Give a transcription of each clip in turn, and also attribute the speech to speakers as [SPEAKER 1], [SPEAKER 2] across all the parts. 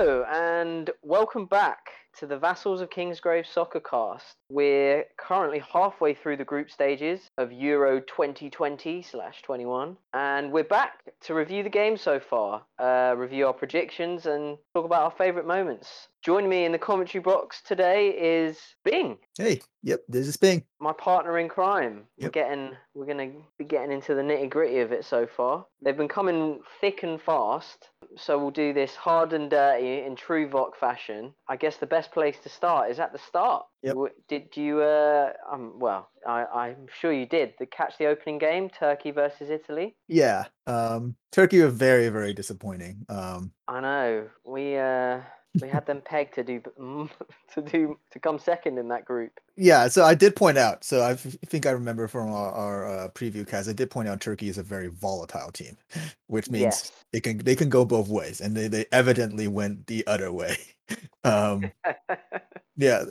[SPEAKER 1] Hello and welcome back to the Vassals of Kingsgrove Soccer Cast. We're currently halfway through the group stages of Euro 2020 slash 21, and we're back to review the game so far, uh, review our predictions, and talk about our favourite moments. Joining me in the commentary box today is Bing,
[SPEAKER 2] Hey, yep, this is Bing.
[SPEAKER 1] my partner in crime. We're getting, we're gonna be getting into the nitty gritty of it so far. They've been coming thick and fast, so we'll do this hard and dirty in true Voc fashion. I guess the best place to start is at the start.
[SPEAKER 2] Yep.
[SPEAKER 1] Did you? Uh, um, well, I, I'm sure you did. The catch the opening game, Turkey versus Italy.
[SPEAKER 2] Yeah, um, Turkey were very, very disappointing. Um,
[SPEAKER 1] I know we uh, we had them pegged to do to do to come second in that group.
[SPEAKER 2] yeah, so I did point out. So I f- think I remember from our, our uh, preview cast, I did point out Turkey is a very volatile team, which means
[SPEAKER 1] Yes.
[SPEAKER 2] it can they can go both ways, and they they evidently went the other way. um, yeah,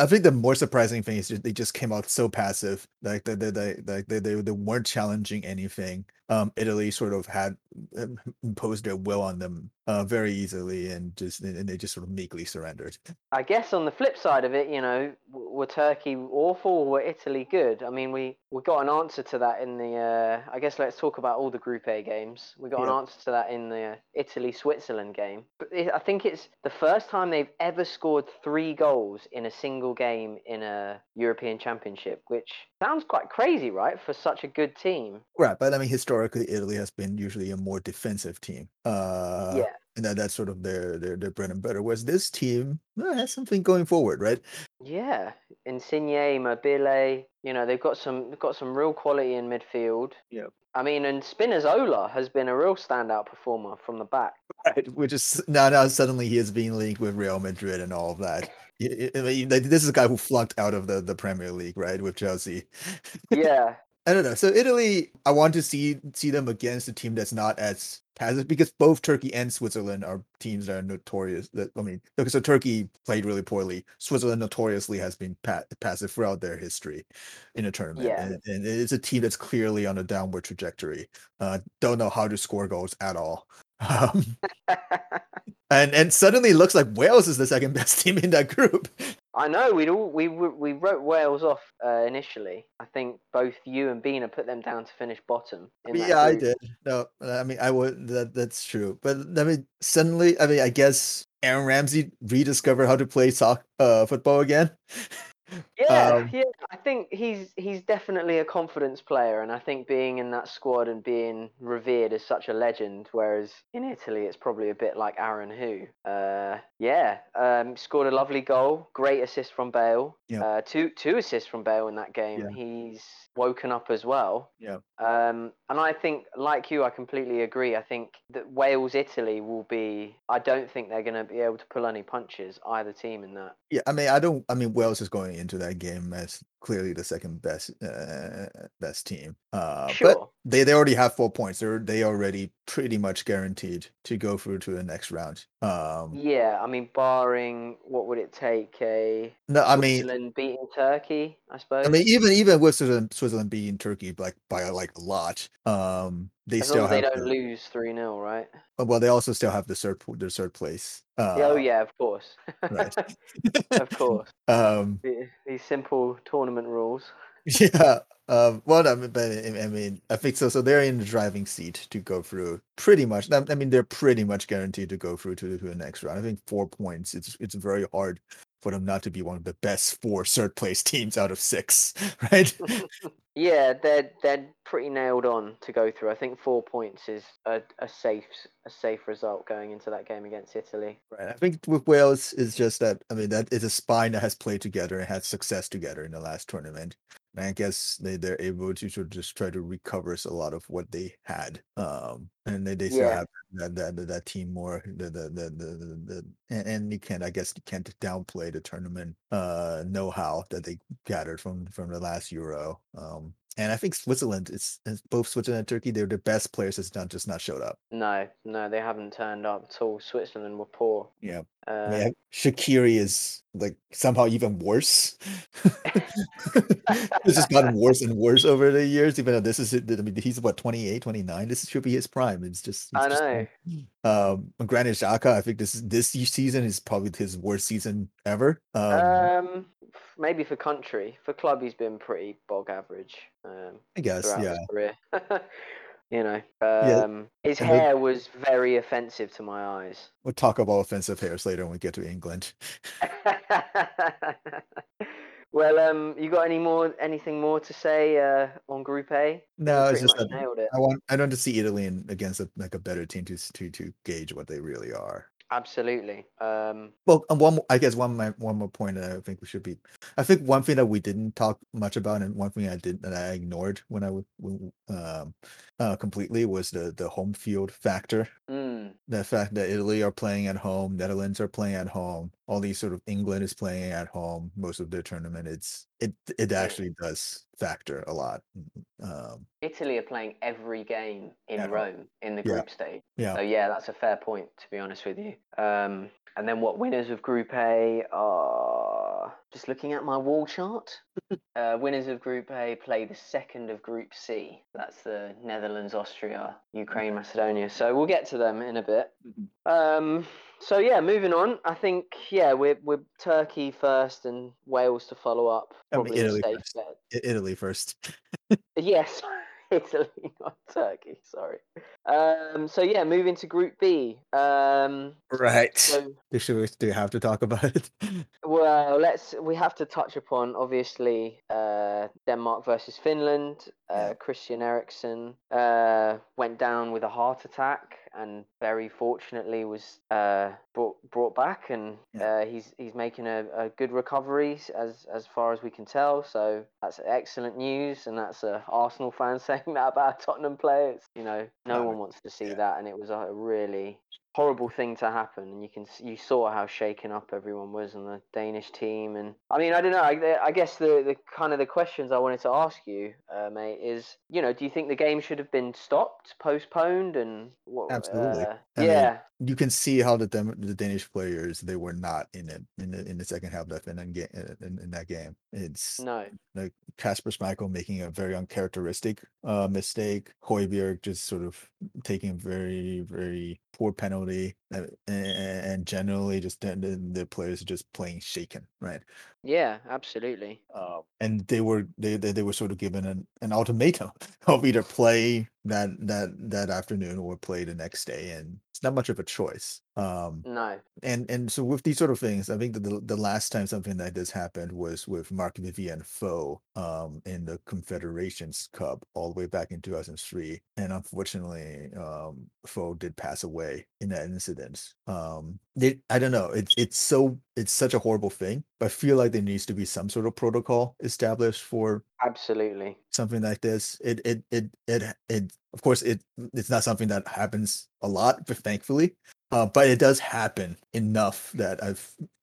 [SPEAKER 2] I think the more surprising thing is just, they just came out so passive, like they they they like they, they they weren't challenging anything. Um, Italy sort of had um, imposed their will on them uh, very easily, and just and they just sort of meekly surrendered.
[SPEAKER 1] I guess on the flip side of it, you know, were Turkey awful or were Italy good? I mean, we, we got an answer to that in the. Uh, I guess let's talk about all the Group A games. We got
[SPEAKER 2] Yeah.
[SPEAKER 1] an answer to that in the uh, Italy Switzerland game. But it, I think it's the first time they've ever scored three goals in a single game in a European Championship, which sounds quite crazy, right, for such a good team?
[SPEAKER 2] Right, but I mean, historically, Italy has been usually a more defensive team. Uh,
[SPEAKER 1] yeah.
[SPEAKER 2] And that, that's sort of their, their their bread and butter. Whereas this team uh, has something going forward, right?
[SPEAKER 1] Yeah, Insigne, Mobile, you know, they've got some they've got some real quality in midfield.
[SPEAKER 2] Yeah,
[SPEAKER 1] I mean, and Spinazzola has been a real standout performer from the back.
[SPEAKER 2] Right, which is now now suddenly he is being linked with Real Madrid and all of that. I mean, this is a guy who flunked out of the, the Premier League, right, with Chelsea.
[SPEAKER 1] Yeah,
[SPEAKER 2] I don't know. So Italy, I want to see see them against a team that's not as passive because both Turkey and Switzerland are teams that are notorious. That I mean, okay, so Turkey played really poorly. Switzerland notoriously has been pa- passive throughout their history in a tournament,
[SPEAKER 1] Yeah.
[SPEAKER 2] and, and it's a team that's clearly on a downward trajectory. Uh, don't know how to score goals at all. Um, and and suddenly it looks like Wales is the second best team in that group.
[SPEAKER 1] I know. We'd all we we wrote Wales off uh, initially. I think both you and Bina put them down to finish bottom.
[SPEAKER 2] Yeah, I did. No, I mean I would. That that's true. But I mean, suddenly, I mean, I guess Aaron Ramsey rediscovered how to play soc- uh, football again.
[SPEAKER 1] Yeah,
[SPEAKER 2] Um,
[SPEAKER 1] yeah. I think he's he's definitely a confidence player, and I think being in that squad and being revered as such a legend, whereas in Italy it's probably a bit like Aaron Who. Uh, yeah, um, scored a lovely goal, great assist from Bale.
[SPEAKER 2] Yeah.
[SPEAKER 1] Uh, two two assists from Bale in that game.
[SPEAKER 2] Yeah.
[SPEAKER 1] He's woken up as well.
[SPEAKER 2] Yeah.
[SPEAKER 1] Um, and I think, like you, I completely agree. I think that Wales Italy will be. I don't think they're going to be able to pull any punches either team in that.
[SPEAKER 2] Yeah, I mean, I don't. I mean, Wales is going into that game as clearly the second best uh, best team. Uh, but
[SPEAKER 1] Sure.
[SPEAKER 2] they they already have four points. They're they already pretty much guaranteed to go through to the next round. Um,
[SPEAKER 1] Yeah, I mean, barring what would it take a
[SPEAKER 2] no, I mean,
[SPEAKER 1] beating Turkey? I suppose.
[SPEAKER 2] I mean, even even with Switzerland, Switzerland beating Turkey like by like a lot, um, they
[SPEAKER 1] as
[SPEAKER 2] still
[SPEAKER 1] they
[SPEAKER 2] have
[SPEAKER 1] don't
[SPEAKER 2] the-
[SPEAKER 1] lose three 0 right?
[SPEAKER 2] uh, well, they also still have the third po- the third place. Uh,
[SPEAKER 1] oh yeah, of course.
[SPEAKER 2] right.
[SPEAKER 1] of course.
[SPEAKER 2] um,
[SPEAKER 1] The- These simple tournament rules.
[SPEAKER 2] yeah. Um, well, I mean, but I mean, I think so. So they're in the driving seat to go through. Pretty much. I I mean, they're pretty much guaranteed to go through to, to the next round. I think four points. It's it's very hard for them not to be one of the best four third place teams out of six, right?
[SPEAKER 1] Yeah, they're they're pretty nailed on to go through. I think four points is a, a safe a safe result going into that game against Italy.
[SPEAKER 2] Right. I think with Wales is just that. I mean, that is a spine that has played together and had success together in the last tournament. And I guess they they're able to sort of just try to recover a lot of what they had. Um, and they, they still
[SPEAKER 1] Yeah.
[SPEAKER 2] have that that that, that team more the the the the, the, the and, and you can't I guess you can't downplay the tournament uh know how that they gathered from from the last Euro. Um, and I think Switzerland is, is both Switzerland and Turkey. They're the best players that's not just not showed up.
[SPEAKER 1] No, no, they haven't turned up at all. Switzerland were poor.
[SPEAKER 2] Yeah.
[SPEAKER 1] Uh,
[SPEAKER 2] mean, Shaqiri is like somehow even worse. it's just gotten worse and worse over the years, even though this is it. I mean, he's what 28, 29. This should be his prime. Time. It's just
[SPEAKER 1] I
[SPEAKER 2] it's just
[SPEAKER 1] know.
[SPEAKER 2] um granted Xhaka, I think this this season is probably his worst season ever. Um,
[SPEAKER 1] Um, maybe for country, for club, he's been pretty bog average. Um,
[SPEAKER 2] I guess, yeah.
[SPEAKER 1] his you know,
[SPEAKER 2] Yeah,
[SPEAKER 1] um, his
[SPEAKER 2] and the-
[SPEAKER 1] hair was very offensive to my eyes.
[SPEAKER 2] We'll talk about offensive hairs later when we get to England.
[SPEAKER 1] well, um, you got any more, anything more to say uh, on Group A?
[SPEAKER 2] No, it's just
[SPEAKER 1] much
[SPEAKER 2] that
[SPEAKER 1] nailed it.
[SPEAKER 2] I want I want to see Italy in, against a, like a better team to to to gauge what they really are.
[SPEAKER 1] Absolutely. Um,
[SPEAKER 2] Well, and one I guess one more, one more point that I think we should be. I think one thing that we didn't talk much about, and one thing I did that I ignored when I when, um uh completely was the the home field factor.
[SPEAKER 1] mm,
[SPEAKER 2] The fact that Italy are playing at home, Netherlands are playing at home, all these sort of England is playing at home most of their tournament. It's it it actually does factor a lot. Um,
[SPEAKER 1] Italy are playing every game in. Rome in the
[SPEAKER 2] Yeah.
[SPEAKER 1] group stage.
[SPEAKER 2] yeah,
[SPEAKER 1] So yeah, that's a fair point to be honest with you. Um, and then what winners of Group A are just looking at my wall chart. uh, winners of Group A play the second of Group C. That's the Netherlands, Austria, Ukraine, Macedonia. So we'll get to them in a bit. Um, so yeah, moving on. I think yeah, we're we're Turkey first and Wales to follow up.
[SPEAKER 2] I mean,
[SPEAKER 1] Probably
[SPEAKER 2] Italy
[SPEAKER 1] safe
[SPEAKER 2] first.
[SPEAKER 1] bet.
[SPEAKER 2] Italy first.
[SPEAKER 1] Yes, Italy, not Turkey. Sorry. Um, so yeah, moving to Group B. Um,
[SPEAKER 2] Right.
[SPEAKER 1] so
[SPEAKER 2] should we do have to talk about it?
[SPEAKER 1] well, let's we have to touch upon obviously uh, Denmark versus Finland. Uh, Christian Eriksen uh, went down with a heart attack and very fortunately was uh, brought brought back and uh, he's he's making a, a good recovery as as far as we can tell. So that's excellent news and that's a Arsenal fan saying that about a Tottenham players. You know, no
[SPEAKER 2] No,
[SPEAKER 1] one wants to see
[SPEAKER 2] yeah.
[SPEAKER 1] that and it was a really horrible thing to happen and you can you saw how shaken up everyone was on the Danish team and I mean I don't know I, I guess the, the kind of the questions I wanted to ask you uh, mate is you know do you think the game should have been stopped postponed and what
[SPEAKER 2] Absolutely.
[SPEAKER 1] uh, yeah
[SPEAKER 2] you can see how the the Danish players they were not in it in the in the second half of that Finland game in, in that game. It's
[SPEAKER 1] no
[SPEAKER 2] like Kasper Schmeichel making a very uncharacteristic uh, mistake. Højbjerg just sort of taking a very very poor penalty, uh, and, and generally just the, the, the players are just playing shaken, right?
[SPEAKER 1] Yeah absolutely
[SPEAKER 2] Uh, and they were they, they they were sort of given an, an ultimatum of either play that that that afternoon or play the next day, and it's not much of a choice. Um,
[SPEAKER 1] no
[SPEAKER 2] and and so with these sort of things, I think that the, the last time something like this happened was with Marc-Vivien Foé um, in the Confederations Cup all the way back in 2003. And unfortunately, um, Foe did pass away in that incident. Um, they, I don't know. It's it's so it's such a horrible thing, but I feel like there needs to be some sort of protocol established for
[SPEAKER 1] absolutely
[SPEAKER 2] something like this. It it it it it of course it it's not something that happens a lot, but thankfully. Uh, but it does happen enough that I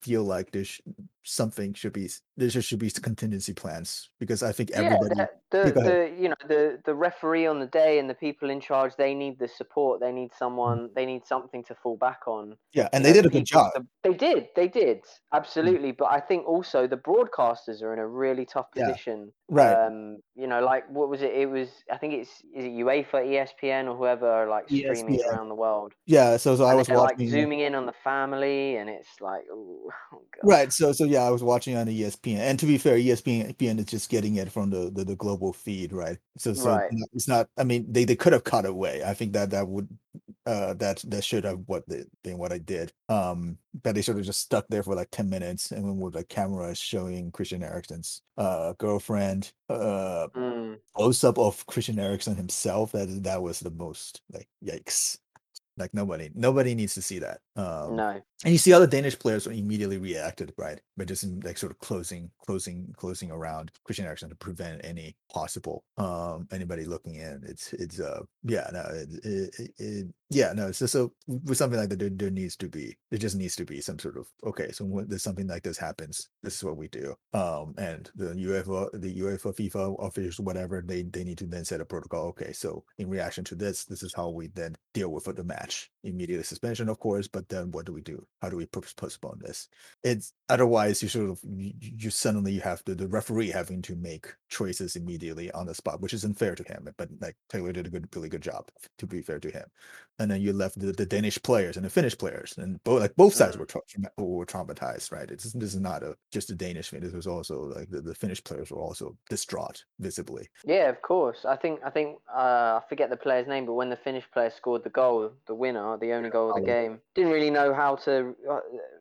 [SPEAKER 2] feel like there's something should be there just should be contingency plans because I think everybody
[SPEAKER 1] yeah,
[SPEAKER 2] Yeah,
[SPEAKER 1] the, the you know the the referee on the day and the people in charge they need the support they need someone they need something to fall back on
[SPEAKER 2] yeah, and they did a good job.
[SPEAKER 1] to- they did, they did, absolutely. But I think also the broadcasters are in a really tough
[SPEAKER 2] Yeah,
[SPEAKER 1] position.
[SPEAKER 2] Right.
[SPEAKER 1] Um, you know, like what was it? It was I think it's is it UEFA, ESPN, or whoever are like streaming
[SPEAKER 2] ESPN.
[SPEAKER 1] around the world.
[SPEAKER 2] yeah, so so I
[SPEAKER 1] and
[SPEAKER 2] was
[SPEAKER 1] they're like zooming in on the family, and it's like, ooh, oh.
[SPEAKER 2] Right. So so yeah, I was watching on ESPN, and to be fair, ESPN ESPN is just getting it from the the, the global feed, right? So so
[SPEAKER 1] Right.
[SPEAKER 2] it's not- I mean, they they could have cut away. I think that that would uh that that should have what they been what I did. Um, but they sort of just stuck there for like ten minutes, and then with like cameras showing Christian Eriksen's uh girlfriend, uh
[SPEAKER 1] Mm,
[SPEAKER 2] close up of Christian Eriksen himself. That that was the most like yikes. Like nobody nobody needs to see that. Um,
[SPEAKER 1] no,
[SPEAKER 2] and you see other Danish players immediately reacted, right? But just in, like sort of closing, closing, closing around Christian Eriksen to prevent any possible um anybody looking in. It's it's uh yeah no it, it, it yeah no so so with something like that there, there needs to be there just needs to be some sort of okay so when there's something like this happens this is what we do um and the UEFA the UEFA FIFA officials whatever they they need to then set a protocol okay so in reaction to this this is how we then deal with the match. Immediate suspension of course but then what do we do? How do we postpone this? It's otherwise you sort of you, you suddenly have the, the referee having to make choices immediately on the spot which isn't fair to him but like taylor did a good really good job to be fair to him. And then you left the, the danish players and the finnish players and both like both sides
[SPEAKER 1] Mm.
[SPEAKER 2] were, tra- were traumatized right? It's this is not a just a danish thing this was also like the, the finnish players were also distraught visibly
[SPEAKER 1] Yeah, of course. I think I think uh, I forget the player's name, but when the Finnish player scored the goal, the winner, the only goal of the game, didn't really know how to uh,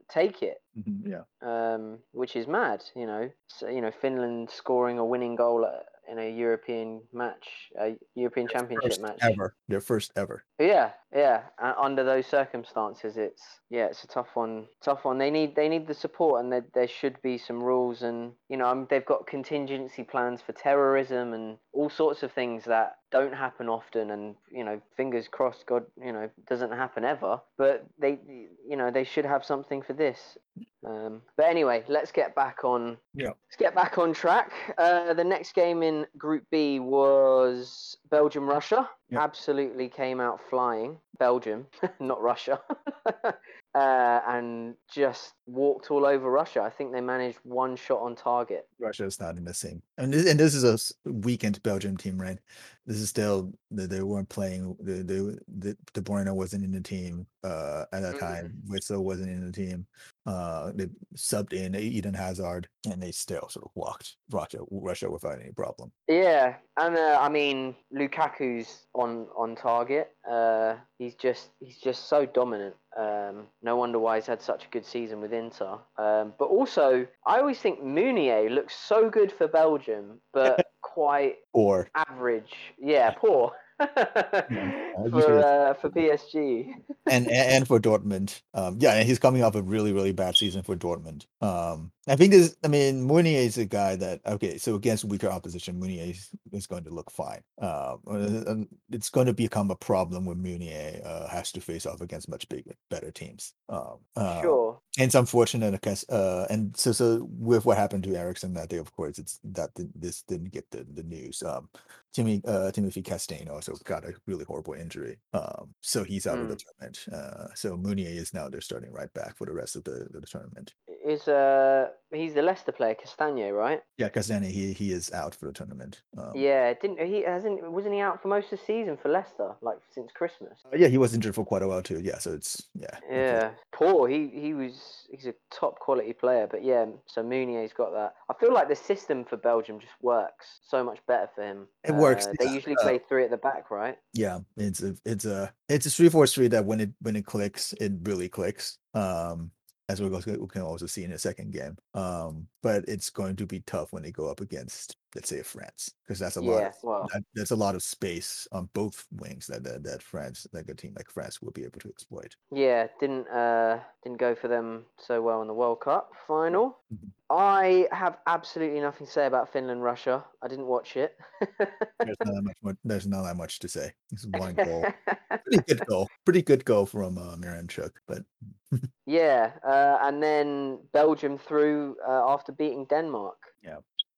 [SPEAKER 1] take it,
[SPEAKER 2] yeah
[SPEAKER 1] um, which is mad. You know, so, you know, Finland scoring a winning goal at, in a European match, a European Championship match.
[SPEAKER 2] ever their first ever
[SPEAKER 1] Yeah, yeah. Under those circumstances, it's yeah, it's a tough one. Tough one. They need they need the support, and there there should be some rules, and you know, um, they've got contingency plans for terrorism and all sorts of things that don't happen often, and you know, fingers crossed, God, you know, doesn't happen ever. But they, you know, they should have something for this. Um, but anyway, let's get back on.
[SPEAKER 2] Yeah.
[SPEAKER 1] Let's get back on track. Uh, the next game in Group B was Belgium Russia.
[SPEAKER 2] Yeah.
[SPEAKER 1] Absolutely came out flying. Belgium, not Russia. uh, and just walked all over Russia. I think they managed one shot on target.
[SPEAKER 2] Russia is not in the same, and this, and this is a weakened Belgium team, right? This is still they, they weren't playing. The the the De Bruyne wasn't in the team uh, at that time. Witsel wasn't in the team. Uh, they subbed in Eden Hazard, and they still sort of walked Russia Russia without any problem.
[SPEAKER 1] Yeah, and uh, I mean Lukaku's on on target. Uh, he's just he's just so dominant. Um, no wonder why he's had such a good season with Inter. Um, but also, I always think Meunier looks so good for Belgium, but quite
[SPEAKER 2] Or
[SPEAKER 1] average. Yeah, poor.
[SPEAKER 2] usually
[SPEAKER 1] for uh, for PSG.
[SPEAKER 2] And and for Dortmund. Um, yeah, and he's coming off a really really bad season for Dortmund. Um, I think this. I mean, Meunier is a guy that okay. So against weaker opposition, Meunier is, is going to look fine. Um, uh, it's going to become a problem when Meunier uh, has to face off against much bigger, better teams. Um, uh,
[SPEAKER 1] Sure.
[SPEAKER 2] and it's unfortunate because uh and so so with what happened to Eriksen that day of course it's that this didn't get the, the news um Timmy uh Timothy Castagne also got a really horrible injury um so he's out of the tournament uh so Meunier is now their starting right back for the rest of the, the tournament
[SPEAKER 1] Is uh he's the Leicester player, Castagne, right?
[SPEAKER 2] yeah Castagne he he is out for the tournament um,
[SPEAKER 1] Yeah, didn't he? Hasn't wasn't he out for most of the season for Leicester, like since Christmas?
[SPEAKER 2] uh, yeah he was injured for quite a while too yeah so it's yeah
[SPEAKER 1] Yeah, poor. He he was he's a top quality player, but yeah. So Meunier's got that. I feel like the system for Belgium just works so much better for him.
[SPEAKER 2] It works,
[SPEAKER 1] Uh, they
[SPEAKER 2] yeah,
[SPEAKER 1] usually play three at the back, right?
[SPEAKER 2] yeah it's a it's a it's a three four three that when it when it clicks it really clicks um as we go- we can also see in the second game um but it's going to be tough when they go up against let's say france because that's a lot
[SPEAKER 1] Yeah,
[SPEAKER 2] that, that's a lot of space on both wings that, that that france like a team like france will be able to exploit
[SPEAKER 1] Yeah, didn't uh didn't go for them so well in the World Cup final.
[SPEAKER 2] Mhm.
[SPEAKER 1] I have absolutely nothing to say about Finland Russia. I didn't watch it.
[SPEAKER 2] there's not that much more, there's not that much to say it's one goal pretty good goal pretty good goal from uh Miranchuk, but
[SPEAKER 1] yeah, uh, and then Belgium through uh, after beating Denmark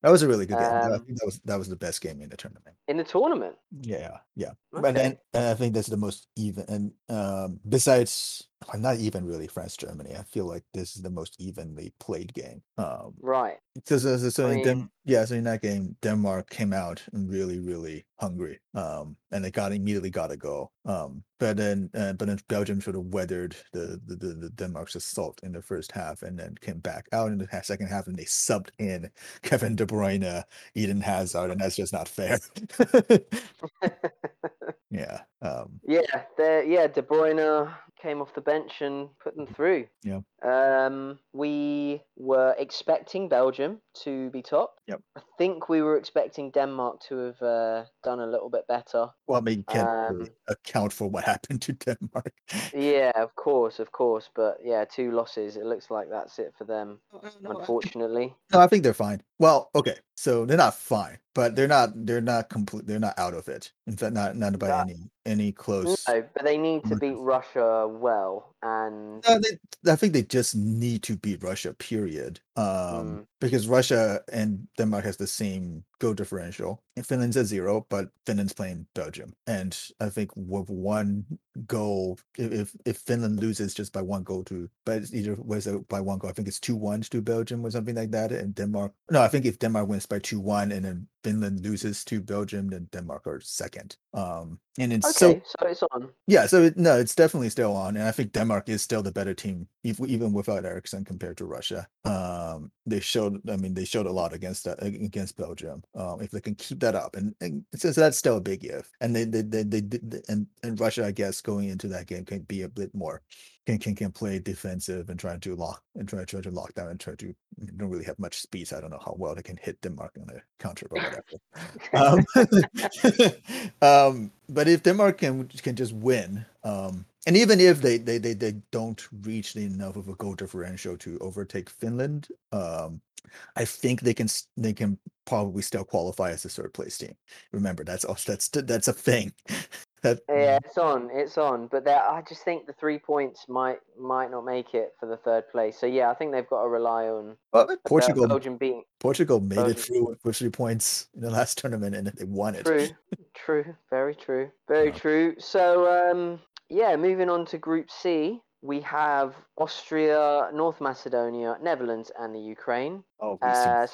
[SPEAKER 2] that was a really good game I
[SPEAKER 1] Um,
[SPEAKER 2] think that was that was the best game in the tournament
[SPEAKER 1] in the tournament.
[SPEAKER 2] Yeah, yeah.
[SPEAKER 1] Okay.
[SPEAKER 2] But then and I think that's the most even. And um, besides, well, not even really France Germany. I feel like this is the most evenly played game. Um,
[SPEAKER 1] Right.
[SPEAKER 2] so so, so, so
[SPEAKER 1] I mean-
[SPEAKER 2] yeah, so in that game, Denmark came out really really hungry. Um, and they got immediately got a goal. Um, but then uh, but then Belgium sort of weathered the the, the the Denmark's assault in the first half, and then came back out in the second half, and they subbed in Kevin De Bruyne, Eden Hazard, and that's just not fair. yeah. Um,
[SPEAKER 1] Yeah, yeah, De Bruyne came off the bench and put them through.
[SPEAKER 2] Yeah.
[SPEAKER 1] Um, we were expecting Belgium to be top.
[SPEAKER 2] Yep.
[SPEAKER 1] I think we were expecting Denmark to have uh, done a little bit better.
[SPEAKER 2] Well, I mean, you can't really
[SPEAKER 1] Um,
[SPEAKER 2] account for what happened to Denmark.
[SPEAKER 1] Yeah, of course, of course, but yeah, two losses. It looks like that's it for them, unfortunately.
[SPEAKER 2] No, I think they're fine. Well, okay, so they're not fine, but they're not they're not complete. They're not out of it. In fact, not not by
[SPEAKER 1] No.
[SPEAKER 2] any any close.
[SPEAKER 1] No, but they need to beat Russia well and
[SPEAKER 2] No, they, I think they just need to beat Russia. Period. Um,
[SPEAKER 1] Mm.
[SPEAKER 2] because Russia and Denmark has the same goal differential. And Finland's at zero, but Finland's playing Belgium, and I think with one goal, if if, Finland loses just by one goal to, but it's either was it by one goal, I think it's two one to Belgium or something like that, and Denmark. No, I think if Denmark wins by two one and then Finland loses to Belgium, then Denmark are second. Um, and it's so
[SPEAKER 1] so it's on.
[SPEAKER 2] yeah, so it, no, it's definitely still on, and I think Denmark is still the better team, even without Eriksen compared to Russia. Um, they showed, I mean, they showed a lot against that against Belgium. Um, if they can keep that up, and, and so that's still a big if. And they, they, they, they, did- and and Russia, I guess, going into that game can be a bit more can can can play defensive and try to lock and try try to lock down and try to don't really have much speed. So I don't know how well they can hit Denmark on a counter or whatever. um, um, but if Denmark can can just win, um, and even if they, they they they don't reach enough of a goal differential to overtake Finland, um, I think they can they can probably still qualify as a third place team. Remember, that's that's that's a thing. that
[SPEAKER 1] Yeah, it's on. It's on. But I just think the three points might might not make it for the third place. So yeah, I think they've got to rely on
[SPEAKER 2] well, Portugal
[SPEAKER 1] Belgium being
[SPEAKER 2] Portugal made it through with three points in the last tournament and they won it.
[SPEAKER 1] True, true, very true, very
[SPEAKER 2] Yeah.
[SPEAKER 1] true. So, um, yeah, moving on to Group C, we have Austria, North Macedonia, Netherlands, and the Ukraine.
[SPEAKER 2] Oh,
[SPEAKER 1] Uh.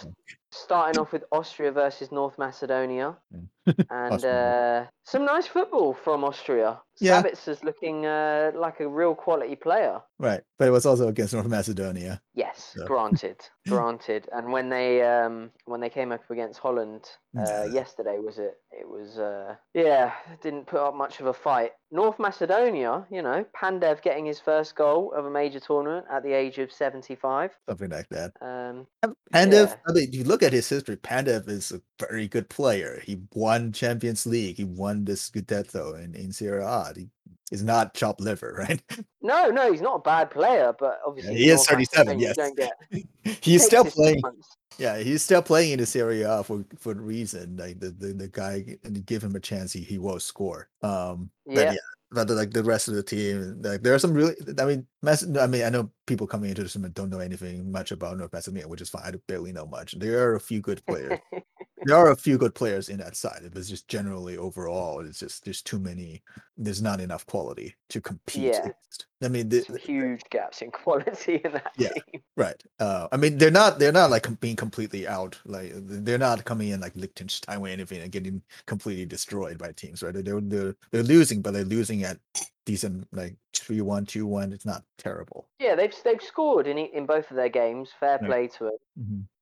[SPEAKER 1] Starting off with Austria versus North Macedonia,
[SPEAKER 2] Mm.
[SPEAKER 1] And uh, some nice football from Austria.
[SPEAKER 2] Yeah.
[SPEAKER 1] Sabitz is looking uh, like a real quality player.
[SPEAKER 2] right, but it was also against North Macedonia.
[SPEAKER 1] Yes,
[SPEAKER 2] Yeah.
[SPEAKER 1] granted, granted. And when they um, when they came up against Holland uh, yesterday, was it? It was uh, yeah, didn't put up much of a fight. North Macedonia, you know, Pandev getting his first goal of a major tournament at the age of seventy five.
[SPEAKER 2] Something like that.
[SPEAKER 1] Um,
[SPEAKER 2] Pandev,
[SPEAKER 1] Yeah.
[SPEAKER 2] I mean, you look at his history. Pandev is a very good player. He won Champions League. He won the Scudetto in, in Serie A. He is not chopped liver, right?
[SPEAKER 1] no, no, he's not a bad player, but obviously
[SPEAKER 2] he is 37,
[SPEAKER 1] Macedonia,
[SPEAKER 2] yes. He's still playing. Yeah, he's still playing in the Serie A for for a reason. Like the, the, the guy, and give him a chance, he, he will score. Um, but
[SPEAKER 1] Yeah.
[SPEAKER 2] yeah, but like the rest of the team, like there are some really. I mean, Mac- I mean, I know people coming into this and don't know anything much about North Macedonia, which is fine. I barely know much. There are a few good players. there are a few good players in that side. It was just generally overall, it's just there's too many. There's not enough quality to compete.
[SPEAKER 1] Yeah.
[SPEAKER 2] against. I mean, the,
[SPEAKER 1] huge gaps in quality in that
[SPEAKER 2] Yeah.
[SPEAKER 1] team.
[SPEAKER 2] Right. Uh, I mean, they're not they're not like being completely out. Like they're not coming in like Liechtenstein or anything and getting completely destroyed by teams. Right. They're they're they're losing, but they're losing at decent like three one two one. It's not terrible.
[SPEAKER 1] Yeah, they've they've scored in in both of their games. Fair play to it.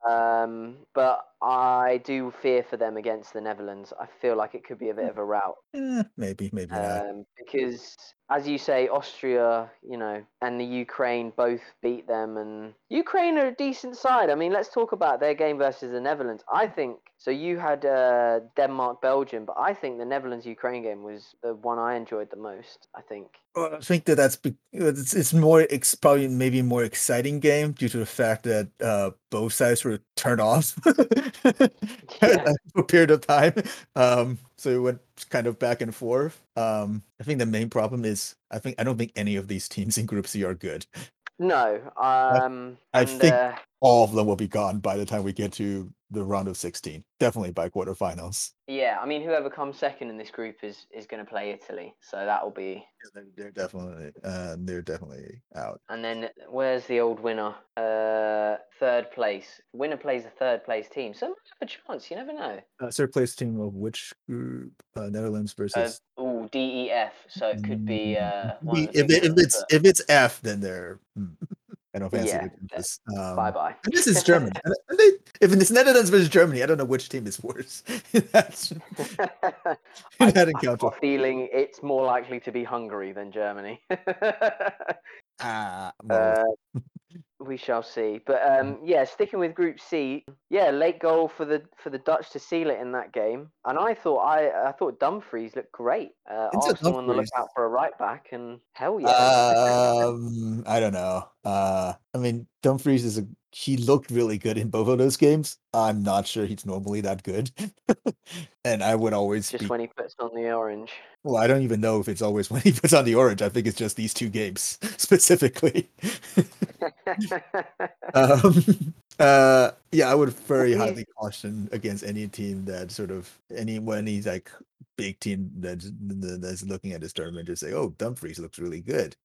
[SPEAKER 1] Um, but I do fear for them against the Netherlands. I feel like it could be a bit of a rout.
[SPEAKER 2] Eh, maybe maybe not.
[SPEAKER 1] Um, because, as you say, Austria, you know, and the Ukraine both beat them, and Ukraine are a decent side. I mean, let's talk about their game versus the Netherlands. I think so. You had uh, Denmark, Belgium, but I think the Netherlands Ukraine game was the one I enjoyed the most. I think.
[SPEAKER 2] Well, I think that that's be- it's, it's more probably maybe more exciting game due to the fact that uh, both sides were turned off
[SPEAKER 1] Yeah.
[SPEAKER 2] for a period of time. Um, so it went kind of back and forth. Um, I think the main problem is I think I don't think any of these teams in Group C are good.
[SPEAKER 1] No. Um,
[SPEAKER 2] I
[SPEAKER 1] and,
[SPEAKER 2] think-
[SPEAKER 1] uh,
[SPEAKER 2] All of them will be gone by the time we get to the round of 16. Definitely by quarterfinals.
[SPEAKER 1] Yeah, I mean, whoever comes second in this group is is going to play Italy, so that will be.
[SPEAKER 2] They're, they're definitely uh, they're definitely out.
[SPEAKER 1] And then where's the old winner? Uh, third place. Winner plays a third place team, so might have a chance. You never know.
[SPEAKER 2] Uh, third place team of which group? Uh, Netherlands
[SPEAKER 1] Uh,
[SPEAKER 2] versus.
[SPEAKER 1] D E F. So it could be. Uh, one
[SPEAKER 2] We- if, it, if it's
[SPEAKER 1] but
[SPEAKER 2] if it's F, then they're hmm, I don't fancy
[SPEAKER 1] Yeah,
[SPEAKER 2] looking at
[SPEAKER 1] that-
[SPEAKER 2] this. Um,
[SPEAKER 1] bye bye.
[SPEAKER 2] and this is and they, if it's Netherlands versus Germany, I don't know which team is worse. That's
[SPEAKER 1] I,
[SPEAKER 2] that encounter.
[SPEAKER 1] a feeling it's more likely to be Hungary than Germany.
[SPEAKER 2] Ah,
[SPEAKER 1] Uh, we shall see. But um, yeah, sticking with Group C, yeah, late goal for the for the Dutch to seal it in that game, and I thought I I thought Dumfries looked great. Uh,
[SPEAKER 2] Vincent
[SPEAKER 1] Arsenal on the lookout for a right back, and hell yeah,
[SPEAKER 2] um, I don't know. Uh, I mean, Dumfries is a he looked really good in both of those games. I'm not sure he's normally that good, and I would always
[SPEAKER 1] Just
[SPEAKER 2] be.
[SPEAKER 1] when he puts on the orange.
[SPEAKER 2] Well, I don't even know if it's always when he puts on the orange. I think it's just these two games specifically. um, uh, yeah, I would very highly caution against any team that sort of any when he's like big team that's that's looking at this tournament to say, "Oh, Dumfries looks really good."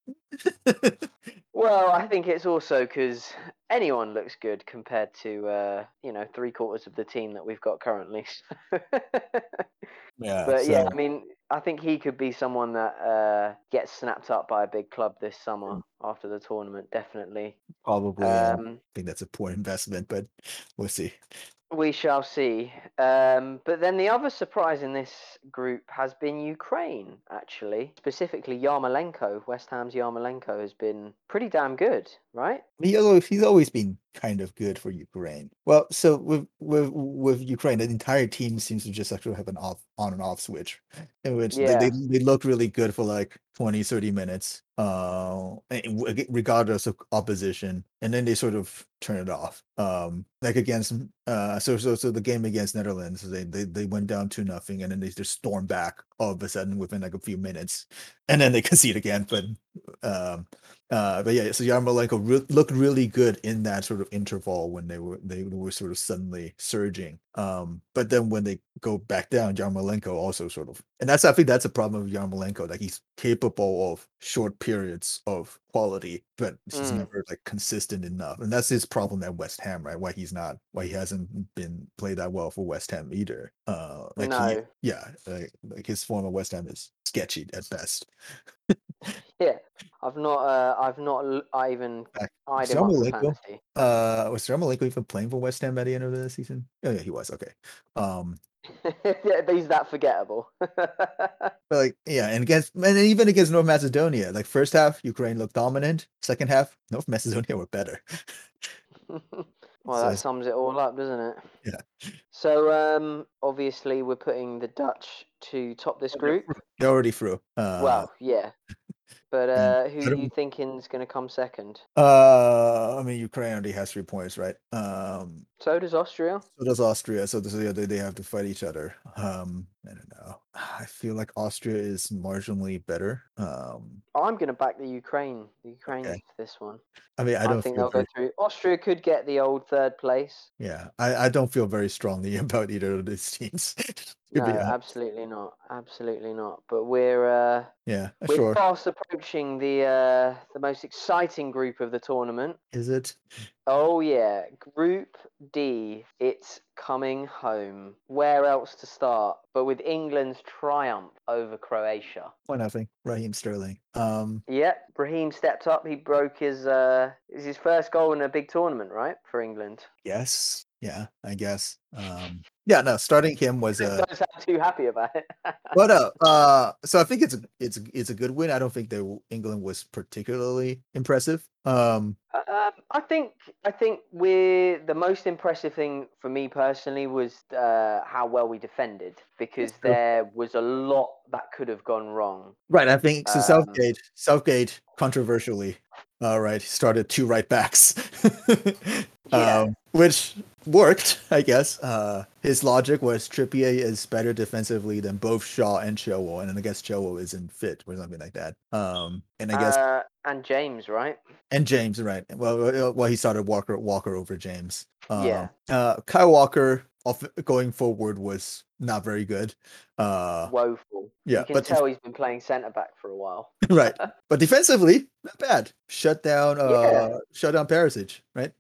[SPEAKER 1] Well, I think it's also because anyone looks good compared to uh, you know three quarters of the team that we've got currently.
[SPEAKER 2] yeah,
[SPEAKER 1] but yeah, I mean, I think he could be someone that uh, gets snapped up by a big club this summer after the tournament. Definitely.
[SPEAKER 2] probably.
[SPEAKER 1] Um,
[SPEAKER 2] I think that's a poor investment, but we'll see.
[SPEAKER 1] We shall see. Um, but then the other surprise in this group has been Ukraine, actually. Specifically, Yarmolenko. West Ham's Yarmolenko has been pretty damn good, right?
[SPEAKER 2] He always, he's always been kind of good for Ukraine. Well, so with with with Ukraine, the entire team seems to just actually have an off on and off switch, in which they,
[SPEAKER 1] Yeah.
[SPEAKER 2] they they look really good for like 20, 30 minutes, uh, regardless of opposition, and then they sort of turn it off. Um, like against uh, so so so the game against Netherlands, they they they went down to nothing, and then they just storm back all of a sudden within like a few minutes, and then they concede again. But um, uh, but yeah, so Yarmolenko re- looked really good in that sort of interval when they were they were sort of suddenly surging. Um, but then when they go back down, Yarmolenko also sort of, and that's I think that's a problem with Yarmolenko. Like he's capable of short periods of quality, but he's
[SPEAKER 1] Mm.
[SPEAKER 2] never like consistent enough, and that's his problem at West Ham, right? Why he's not, why he hasn't been played that well for West Ham either. Uh, like he, yeah, like, like his form at West Ham is sketchy at best.
[SPEAKER 1] Yeah. I've not. Uh, I've not. I even eyed him up for fantasy.
[SPEAKER 2] Uh, was Yarmolenko even playing for West Ham at the end of the season? Oh yeah, he was. Okay. Um,
[SPEAKER 1] yeah, he's that forgettable.
[SPEAKER 2] but like yeah, and against and even against North Macedonia, like first half Ukraine looked dominant. Second half North Macedonia were better.
[SPEAKER 1] Well,
[SPEAKER 2] So
[SPEAKER 1] that sums it all up, doesn't it?
[SPEAKER 2] Yeah.
[SPEAKER 1] So, um, obviously, we're putting the Dutch to top this group.
[SPEAKER 2] They're already through. Uh,
[SPEAKER 1] Well, yeah. But uh, who
[SPEAKER 2] I
[SPEAKER 1] are
[SPEAKER 2] don't-
[SPEAKER 1] you thinking's going to come second?
[SPEAKER 2] uh, I mean Ukraine already has three points, right? Um,
[SPEAKER 1] So does Austria.
[SPEAKER 2] so does Austria. So, yeah, they, they have to fight each other. Um, I don't know. I feel like Austria is marginally better. Um,
[SPEAKER 1] I'm going to back the Ukraine. The Ukraine
[SPEAKER 2] Okay.
[SPEAKER 1] for this one.
[SPEAKER 2] I mean, I
[SPEAKER 1] I,
[SPEAKER 2] don't
[SPEAKER 1] think
[SPEAKER 2] feel
[SPEAKER 1] they'll
[SPEAKER 2] very,
[SPEAKER 1] go through. Austria could get the old third place.
[SPEAKER 2] yeah, I, I don't feel very strongly about either of these teams.
[SPEAKER 1] No, absolutely not. Absolutely not. But we're uh,
[SPEAKER 2] Yeah,
[SPEAKER 1] we're
[SPEAKER 2] sure.
[SPEAKER 1] fast approaching the uh, the most exciting group of the tournament.
[SPEAKER 2] Is it?
[SPEAKER 1] Oh yeah, Group D. It's coming home. Where else to start? But with England's triumph over Croatia.
[SPEAKER 2] One nothing. Raheem Sterling. Um,
[SPEAKER 1] Yep, Raheem stepped up. He broke his uh, is his first goal in a big tournament, right, for England.
[SPEAKER 2] yes. Yeah, I guess. Um, yeah, no, starting him was uh
[SPEAKER 1] Don't sound too happy about it.
[SPEAKER 2] but no, uh so I think it's a it's a- it's a good win. I don't think that England was particularly impressive. Um
[SPEAKER 1] Um, I think I think we're the most impressive thing for me personally was uh, how well we defended because there was a lot that could have gone wrong.
[SPEAKER 2] right, I think so
[SPEAKER 1] Um,
[SPEAKER 2] Southgate Southgate controversially all right, right started two right backs.
[SPEAKER 1] Yeah.
[SPEAKER 2] um which worked, I guess. Uh his logic was Trippier is better defensively than both Shaw and Chilwell, and then I guess Chilwell isn't fit or something like that. Um and I guess
[SPEAKER 1] Uh, and James, right?
[SPEAKER 2] and James, right? Well, well, well, he started Walker Walker over James. Um,
[SPEAKER 1] Yeah.
[SPEAKER 2] Uh, Kyle Walker off going forward was not very good. Uh,
[SPEAKER 1] Woeful.
[SPEAKER 2] yeah,
[SPEAKER 1] you can
[SPEAKER 2] but
[SPEAKER 1] tell he's been playing centre back for a while.
[SPEAKER 2] right, but defensively not bad. Shut down. Uh,
[SPEAKER 1] Yeah.
[SPEAKER 2] shut down Perisic. Right.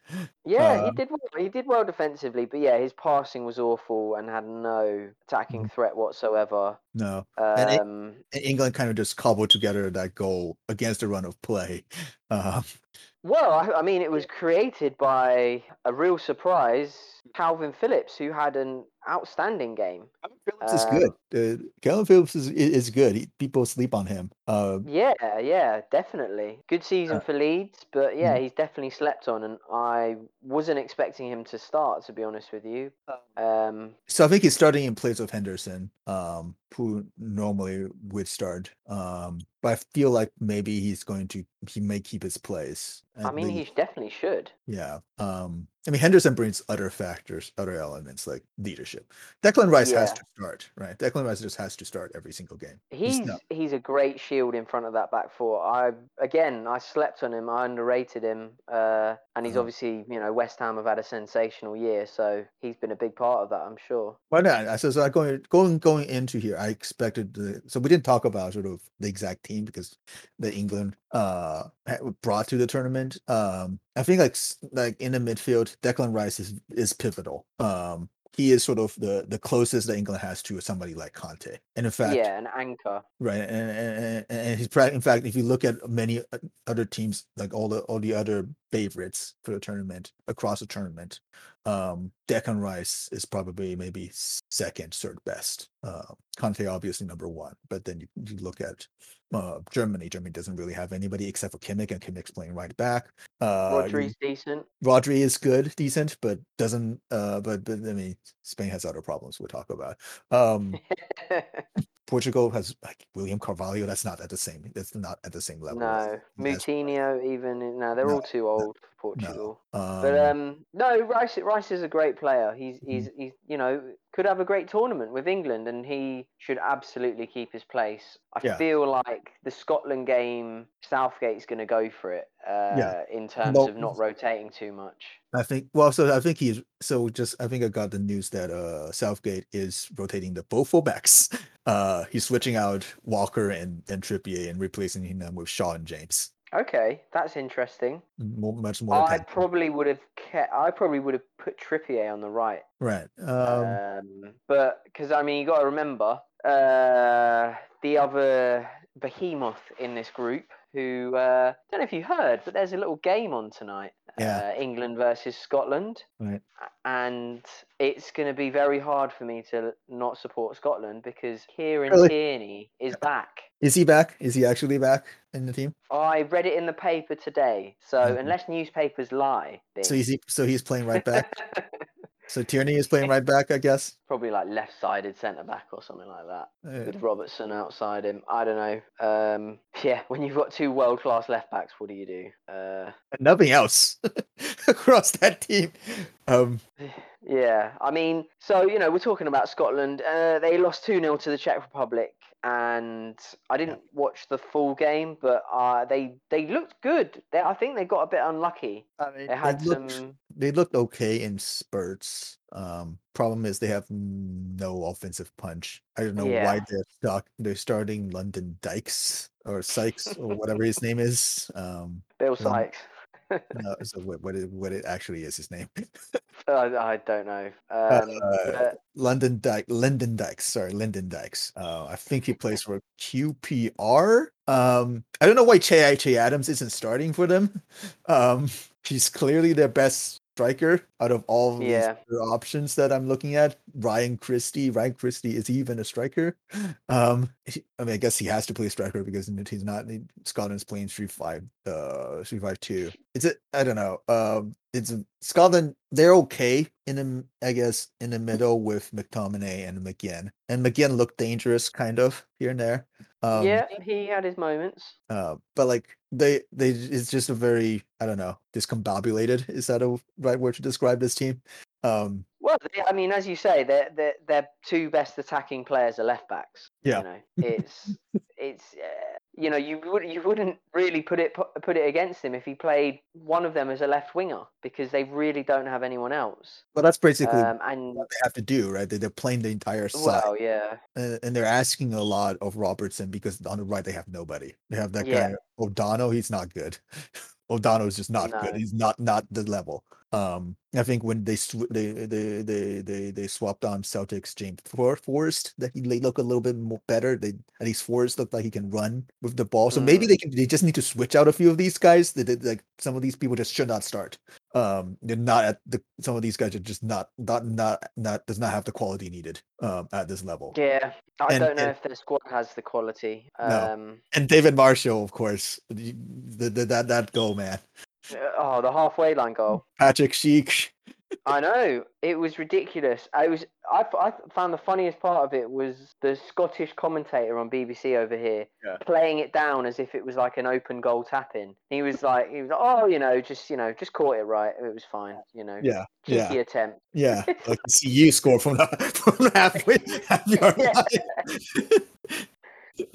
[SPEAKER 1] Yeah, he
[SPEAKER 2] Um,
[SPEAKER 1] did well. He did well defensively, but yeah, his passing was awful and had no attacking
[SPEAKER 2] Mm-hmm.
[SPEAKER 1] threat whatsoever.
[SPEAKER 2] No, And it-
[SPEAKER 1] Um,
[SPEAKER 2] England kind of just cobbled together that goal against a run of play. Uh,
[SPEAKER 1] Well, I, I mean, it was created by a real surprise, Kalvin Phillips, who had an outstanding game.
[SPEAKER 2] Phillips is good. Uh, Kalvin Phillips is is good. He, people sleep on him. Uh,
[SPEAKER 1] Yeah, yeah, definitely. Good season
[SPEAKER 2] Yeah.
[SPEAKER 1] for Leeds, but yeah,
[SPEAKER 2] Mhm.
[SPEAKER 1] he's definitely slept on, and I wasn't expecting him to start, to be honest with you. Um,
[SPEAKER 2] so I think he's starting in place of Henderson, um, who normally would start. Um, but I feel like maybe he's going to he may keep his place.
[SPEAKER 1] I mean, he definitely should.
[SPEAKER 2] Yeah. Um, I mean, Henderson brings other factors, other elements like leadership. Declan Rice has to start, right? Declan Rice just has to start every single game.
[SPEAKER 1] He's
[SPEAKER 2] not-
[SPEAKER 1] he's a great shield in front of that back four. I again, I slept on him. I underrated him, uh, and he's
[SPEAKER 2] Uh-huh.
[SPEAKER 1] obviously you know West Ham have had a sensational year, so he's been a big part of that. I'm sure.
[SPEAKER 2] Why not? I said so. Going going going into here, I expected the. So we didn't talk about sort of the exact team because the England uh brought to the tournament. Um, I think like like in the midfield, Declan Rice is is pivotal. Um, he is sort of the the closest that England has to somebody like Kanté, and in fact,
[SPEAKER 1] yeah, an anchor.
[SPEAKER 2] right and, and, and- he's in fact if you look at many other teams like all the all the other favorites for the tournament across the tournament um Declan Rice is probably maybe second third best uh Kanté obviously number one but then you, you look at uh Germany Germany doesn't really have anybody except for Kimmich and Kimmich's playing right back uh
[SPEAKER 1] Rodri's decent.
[SPEAKER 2] Rodri is good decent but doesn't uh but, but I mean Spain has other problems we'll talk about um Portugal has like William Carvalho. That's not at the same. That's not at the same level.
[SPEAKER 1] no, Moutinho even. No, they're
[SPEAKER 2] No,
[SPEAKER 1] all too old for
[SPEAKER 2] no.
[SPEAKER 1] Portugal.
[SPEAKER 2] Um,
[SPEAKER 1] But um, no, Rice Rice is a great player. He's he's he's you know could have a great tournament with England, and he should absolutely keep his place. I
[SPEAKER 2] Yeah.
[SPEAKER 1] feel like the Scotland game, Southgate's going to go for it. Uh, in terms
[SPEAKER 2] No-
[SPEAKER 1] of not rotating too much.
[SPEAKER 2] I think. Well, so I think he's. So just I think I got the news that uh Southgate is rotating the both fullbacks. Uh, he's switching out Walker and and Trippier and replacing them with Shaw and James.
[SPEAKER 1] Okay, that's interesting.
[SPEAKER 2] More, much more.
[SPEAKER 1] I probably would have kept, I probably would have put Trippier on the right.
[SPEAKER 2] right. Um,
[SPEAKER 1] Um, but because I mean, you got to remember uh, the other behemoth in this group. Who uh, don't know if you heard, but there's a little game on tonight.
[SPEAKER 2] Yeah.
[SPEAKER 1] Uh, England versus Scotland.
[SPEAKER 2] Right.
[SPEAKER 1] And it's going to be very hard for me to not support Scotland because Kieran
[SPEAKER 2] Really?
[SPEAKER 1] Tierney is back.
[SPEAKER 2] is he back? Is he actually back in the team?
[SPEAKER 1] I read it in the paper today. So
[SPEAKER 2] Mhm.
[SPEAKER 1] unless newspapers lie,
[SPEAKER 2] So he's so he's playing right back. so Tierney is playing right back, I guess.
[SPEAKER 1] probably like left-sided centre back or something like that.
[SPEAKER 2] Uh,
[SPEAKER 1] with Robertson outside him. I don't know. Um, yeah, when you've got two world class left backs, what do you do? Uh,
[SPEAKER 2] nothing else across that team. Um,
[SPEAKER 1] yeah, I mean, so you know, we're talking about Scotland. Uh, they lost two 0 to the Czech Republic, and I didn't watch the full game, but uh, they they looked good. They, I think they got a bit unlucky.
[SPEAKER 2] I mean,
[SPEAKER 1] They had
[SPEAKER 2] looked,
[SPEAKER 1] some.
[SPEAKER 2] they looked okay in spurts. Um, problem is they have no offensive punch. I don't know why they're stuck. They're starting London Dykes or Sykes or whatever his name is. Um,
[SPEAKER 1] Bill
[SPEAKER 2] Lon-
[SPEAKER 1] Sykes.
[SPEAKER 2] No, so what what it, what it actually is his name?
[SPEAKER 1] I, I don't know. Um,
[SPEAKER 2] Uh, London Dyke, Lyndon Dykes. Sorry, Lyndon Dykes. Uh, I think he plays for QPR. Um, I don't know why Che Adams isn't starting for them. Um, he's clearly their best striker out of all
[SPEAKER 1] Yeah.
[SPEAKER 2] these options that I'm looking at. Ryan Christie. Ryan Christie is he even a striker? Um, he- I mean, I guess he has to play striker because he's not. Scotland's playing three five, uh, three five two. Is it? I don't know. Um, it's Scotland. They're okay in the, I guess, in the middle with McTominay and McGinn. And McGinn looked dangerous, kind of here and there. Um,
[SPEAKER 1] yeah, he had his moments.
[SPEAKER 2] uh, but like they, they, it's just a very, I don't know, discombobulated. Is that a right word to describe this team? Um,
[SPEAKER 1] Well, they- I mean, as you say, their their their two best attacking players are left backs.
[SPEAKER 2] Yeah.
[SPEAKER 1] You know, it's it's uh, you know you would you wouldn't really put it put, put it against him if he played one of them as a left winger because they really don't have anyone else.
[SPEAKER 2] but that's basically
[SPEAKER 1] Um, and
[SPEAKER 2] what they have to do, right? They, they're playing the entire side.
[SPEAKER 1] well, yeah,
[SPEAKER 2] and, and they're asking a lot of Robertson because on the right they have nobody. They have that
[SPEAKER 1] Yeah.
[SPEAKER 2] guy O'Donnell. He's not good. O'Donnell is just not
[SPEAKER 1] No.
[SPEAKER 2] good. He's not not the level. Um, I think when they sw- they, they they they they swapped on Celtics James For- Forrest, that he look a little bit more better. They at least Forrest looked like he can run with the ball. So maybe
[SPEAKER 1] Mm.
[SPEAKER 2] they can they just need to switch out a few of these guys. That that, like some of these people just should not start. Um, they're not at the some of these guys are just not not not not does not have the quality needed um at this level.
[SPEAKER 1] Yeah, I
[SPEAKER 2] And-
[SPEAKER 1] don't know
[SPEAKER 2] and-
[SPEAKER 1] if their squad has the quality.
[SPEAKER 2] No.
[SPEAKER 1] Um,
[SPEAKER 2] And David Marshall, of course, the, the, the, that that goal, man.
[SPEAKER 1] Uh, oh, the halfway line goal.
[SPEAKER 2] Patrik Schick.
[SPEAKER 1] I know it was ridiculous. I was I, I found the funniest part of it was the Scottish commentator on BBC over here
[SPEAKER 2] Yeah.
[SPEAKER 1] playing it down as if it was like an open goal tap in. He was like he was like, oh you know just you know just caught it right. It was fine. You know
[SPEAKER 2] Yeah,
[SPEAKER 1] cheeky
[SPEAKER 2] yeah,
[SPEAKER 1] attempt.
[SPEAKER 2] yeah. Like see you score from the, from halfway half
[SPEAKER 1] Yeah.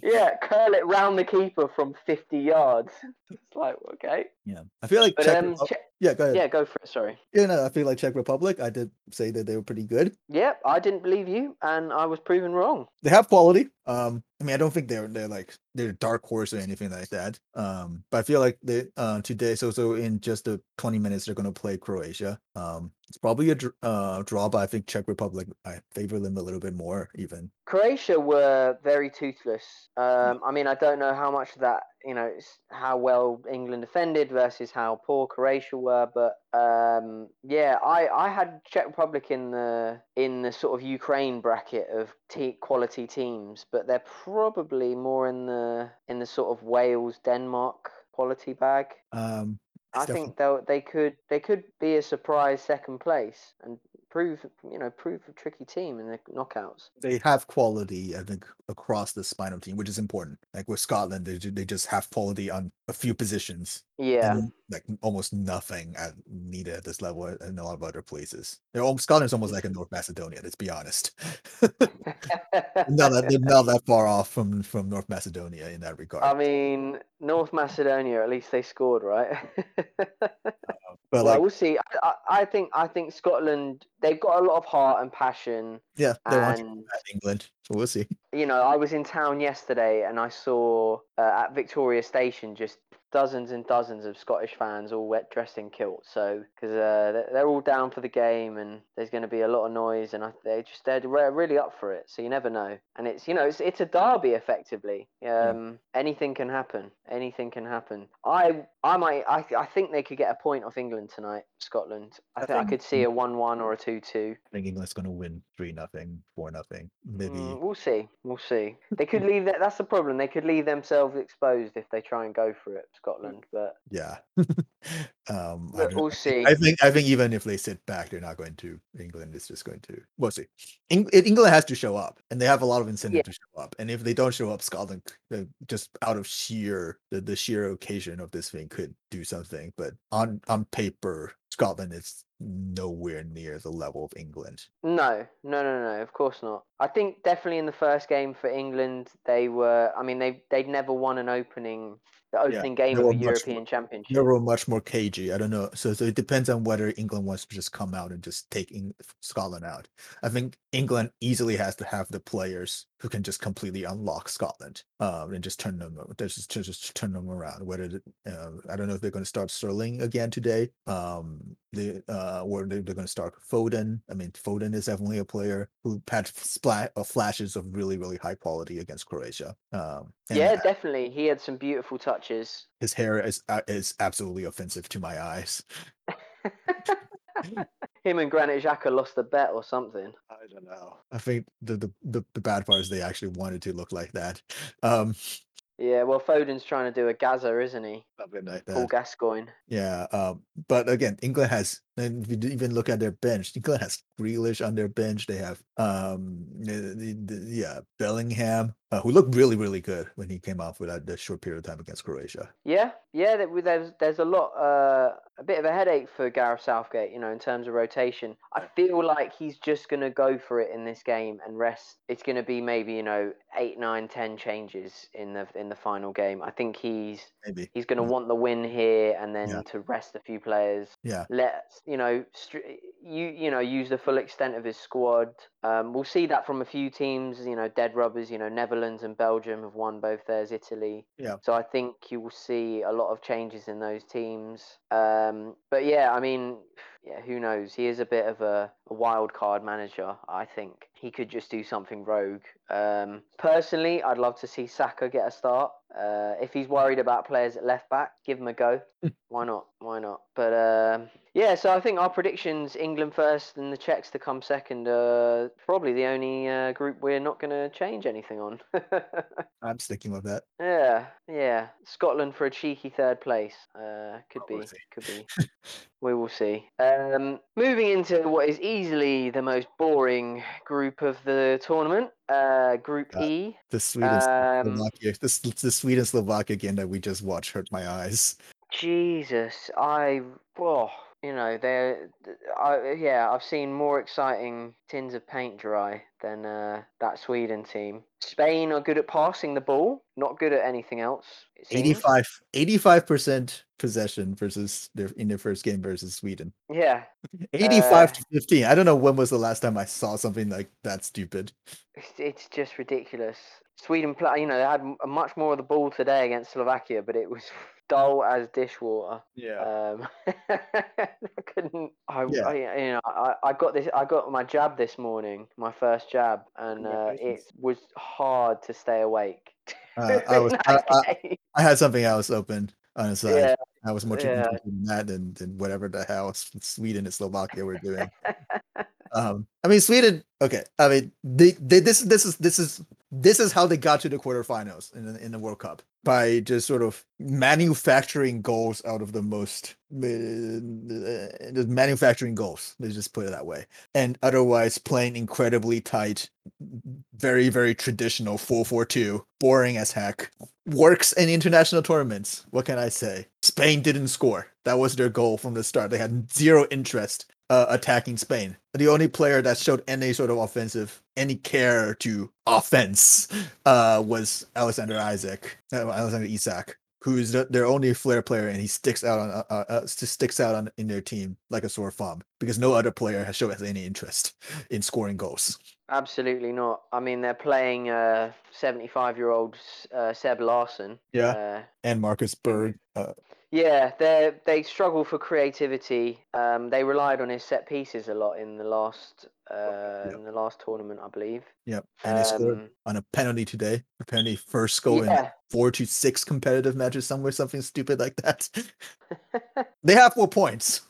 [SPEAKER 1] Yeah, curl it round the keeper from fifty yards. It's like okay,
[SPEAKER 2] Yeah, I feel like
[SPEAKER 1] but
[SPEAKER 2] Czech
[SPEAKER 1] um Czech-
[SPEAKER 2] yeah, go ahead.
[SPEAKER 1] yeah, go for it. Sorry.
[SPEAKER 2] Yeah, no, I feel like Czech Republic. I did say that they were pretty good.
[SPEAKER 1] Yep, I didn't believe you, and I was proven wrong.
[SPEAKER 2] They have quality. Um, I mean, I don't think they're they're like they're dark horse or anything like that. Um, but I feel like they uh today, so so in just the twenty minutes they're gonna play Croatia. Um, it's probably a uh draw, but I think Czech Republic I favor them a little bit more even.
[SPEAKER 1] Croatia were very toothless. Um, I mean, I don't know how much that, you know, how well England defended versus how poor Croatia were, but um, yeah, I, I had Czech Republic in the in the sort of Ukraine bracket of te- quality teams, but they're probably more in the in the sort of Wales Denmark quality bag.
[SPEAKER 2] Um,
[SPEAKER 1] I think they they could they could be a surprise second place and prove you know prove a tricky team in the knockouts.
[SPEAKER 2] they have quality, I think, across the spinal team, which is important. Like with Scotland, they they just have quality on a few positions,
[SPEAKER 1] Yeah.
[SPEAKER 2] and like almost nothing at needed at this level and a lot of other places. They're almost, Scotland's almost like a North Macedonia. Let's be honest. not that they're not that far off from from North Macedonia in that regard.
[SPEAKER 1] I mean, North Macedonia. At least they scored, right?
[SPEAKER 2] but
[SPEAKER 1] well,
[SPEAKER 2] like,
[SPEAKER 1] we'll see. I, I, I think I think Scotland. They've got a lot of heart and passion,
[SPEAKER 2] yeah, they
[SPEAKER 1] and
[SPEAKER 2] England, we'll see.
[SPEAKER 1] you know, I was in town yesterday and I saw uh, at Victoria Station just dozens and dozens of Scottish fans all wet dressed in kilts. So because uh, they're, all down for the game and there's going to be a lot of noise and I, they just they're re- really up for it. So you never know. And it's you know it's it's a derby effectively. Um, anything can happen. Anything can happen. I I might I I think they could get a point off England tonight. Scotland. I,
[SPEAKER 2] I
[SPEAKER 1] think I could see a one-one or a two-two.
[SPEAKER 2] I think England's going to win three nothing, four nothing, maybe.
[SPEAKER 1] Mm, we'll see. We'll see. They could leave that. That's the problem. They could leave themselves exposed if they try and go for it, Scotland. But,
[SPEAKER 2] Yeah. um,
[SPEAKER 1] but we'll see.
[SPEAKER 2] I think I think even if they sit back, they're not going to. England is just going to. We'll see. Eng- England has to show up, and they have a lot of incentive
[SPEAKER 1] Yeah.
[SPEAKER 2] to show up. And if they don't show up, Scotland, uh, just out of sheer the, the sheer occasion of this thing, could do something. But on on paper, Scotland is nowhere near the level of England.
[SPEAKER 1] No, no, no, no. Of course not. I think definitely in the first game for England, they were. I mean, they they'd never won an opening, the opening game of a European
[SPEAKER 2] more-
[SPEAKER 1] Championship.
[SPEAKER 2] They were much more cagey. I don't know. So, so it depends on whether England wants to just come out and just take Eng- Scotland out. I think England easily has to have the players who can just completely unlock Scotland um, and just turn them just, just just turn them around. Whether uh, I don't know if they're going to start Sterling again today. Um, they uh, or they, they're going to start Foden. I mean, Foden is definitely a player who had splat uh, flashes of really really high quality against Croatia. Um,
[SPEAKER 1] Yeah, definitely. He had some beautiful touches.
[SPEAKER 2] his hair is uh, is absolutely offensive to my eyes.
[SPEAKER 1] Him and Granit Xhaka lost a bet or something.
[SPEAKER 2] I don't know. I think the the the, the bad part is they actually wanted to look like that. Um,
[SPEAKER 1] Yeah, well, Foden's trying to do a Gazza, isn't he?
[SPEAKER 2] something like
[SPEAKER 1] Paul. Gascoigne.
[SPEAKER 2] Yeah. Um, but again, England has. And if you even look at their bench, England has Grealish on their bench. They have um, yeah, Bellingham, uh, who looked really really good when he came out for that, that short period of time against Croatia.
[SPEAKER 1] Yeah, yeah. There's there's a lot, uh, a bit of a headache for Gareth Southgate, you know, in terms of rotation. I feel like he's just gonna go for it in this game and rest. It's gonna be maybe you know eight, nine, ten changes in the in the final game. I think he's
[SPEAKER 2] Maybe.
[SPEAKER 1] he's gonna
[SPEAKER 2] Yeah.
[SPEAKER 1] want the win here and then
[SPEAKER 2] Yeah.
[SPEAKER 1] to rest a few players.
[SPEAKER 2] Yeah.
[SPEAKER 1] Let you know, str- you you know, use the full extent of his squad. Um, we'll see that from a few teams. You know, dead rubbers. You know, Netherlands and Belgium have won both theirs. Italy.
[SPEAKER 2] Yeah.
[SPEAKER 1] So I think you will see a lot of changes in those teams. Um, but yeah, I mean, yeah, who knows? He is a bit of a, a wild card manager. I think he could just do something rogue. Um, personally, I'd love to see Saka get a start. Uh, if he's worried about players at left back, give him a go. Why not? Why not? But um, yeah, so I think our predictions: England first and the Czechs to come second. Uh, probably the only uh, group we're not going to change anything on.
[SPEAKER 2] I'm sticking with that.
[SPEAKER 1] yeah, yeah. Scotland for a cheeky third place. Uh, could
[SPEAKER 2] Well, we'll
[SPEAKER 1] be, could be. we will see. Um, moving into what is easily the most boring group of the tournament, uh, Group
[SPEAKER 2] Uh,
[SPEAKER 1] E.
[SPEAKER 2] The Sweden
[SPEAKER 1] Um,
[SPEAKER 2] Slovakia, this the Sweden Slovakia game that we just watched hurt my eyes.
[SPEAKER 1] Jesus, I, oh, you know, they're, I, yeah, I've seen more exciting tins of paint dry than uh, that Sweden team. Spain are good at passing the ball, not good at anything else. it seems.
[SPEAKER 2] 85 percent possession versus their in their first game versus Sweden.
[SPEAKER 1] Yeah,
[SPEAKER 2] 85
[SPEAKER 1] Uh,
[SPEAKER 2] to 15. I don't know when was the last time I saw something like that stupid.
[SPEAKER 1] it's, it's just ridiculous. Sweden play, you know, they had much more of the ball today against Slovakia, but it was dull as dishwater. Um, I couldn't. I,
[SPEAKER 2] Yeah.
[SPEAKER 1] I, you know, I, I got this. I got my jab this morning, my first jab, and uh, it was hard to stay awake.
[SPEAKER 2] Uh, I was I, I. I had something else open on the side.
[SPEAKER 1] yeah,
[SPEAKER 2] I was more
[SPEAKER 1] yeah.
[SPEAKER 2] interested in that than, than whatever the hell Sweden and Slovakia were doing. Um, I mean, Sweden. Okay, I mean, they, they this this is this is this is how they got to the quarterfinals in the, in the World Cup by just sort of manufacturing goals out of the most uh, just manufacturing goals. Let's just put it that way, and otherwise playing incredibly tight, very very traditional 4-4-2, boring as heck. Works in international tournaments. What can I say? Spain didn't score. That was their goal from the start. They had zero interest uh, attacking Spain. The only player that showed any sort of offensive, any care to offense, uh, was Alexander Isaac, uh, Alexander Isak, who's the, their only flair player, and he sticks out on, uh, uh, uh, sticks out on in their team like a sore thumb because no other player has shown any interest in scoring goals.
[SPEAKER 1] Absolutely not. I mean, they're playing uh, 75-year-old uh, Seb Larsson.
[SPEAKER 2] Yeah, and Marcus Berg.
[SPEAKER 1] Yeah, they they struggle for creativity. Um, they relied on his set pieces a lot in the last uh,
[SPEAKER 2] Yeah.
[SPEAKER 1] in the last tournament, I believe.
[SPEAKER 2] yeah, and they scored
[SPEAKER 1] Um,
[SPEAKER 2] on a penalty today. Apparently, first goal in four to six competitive matches somewhere, something stupid like that. they have four points.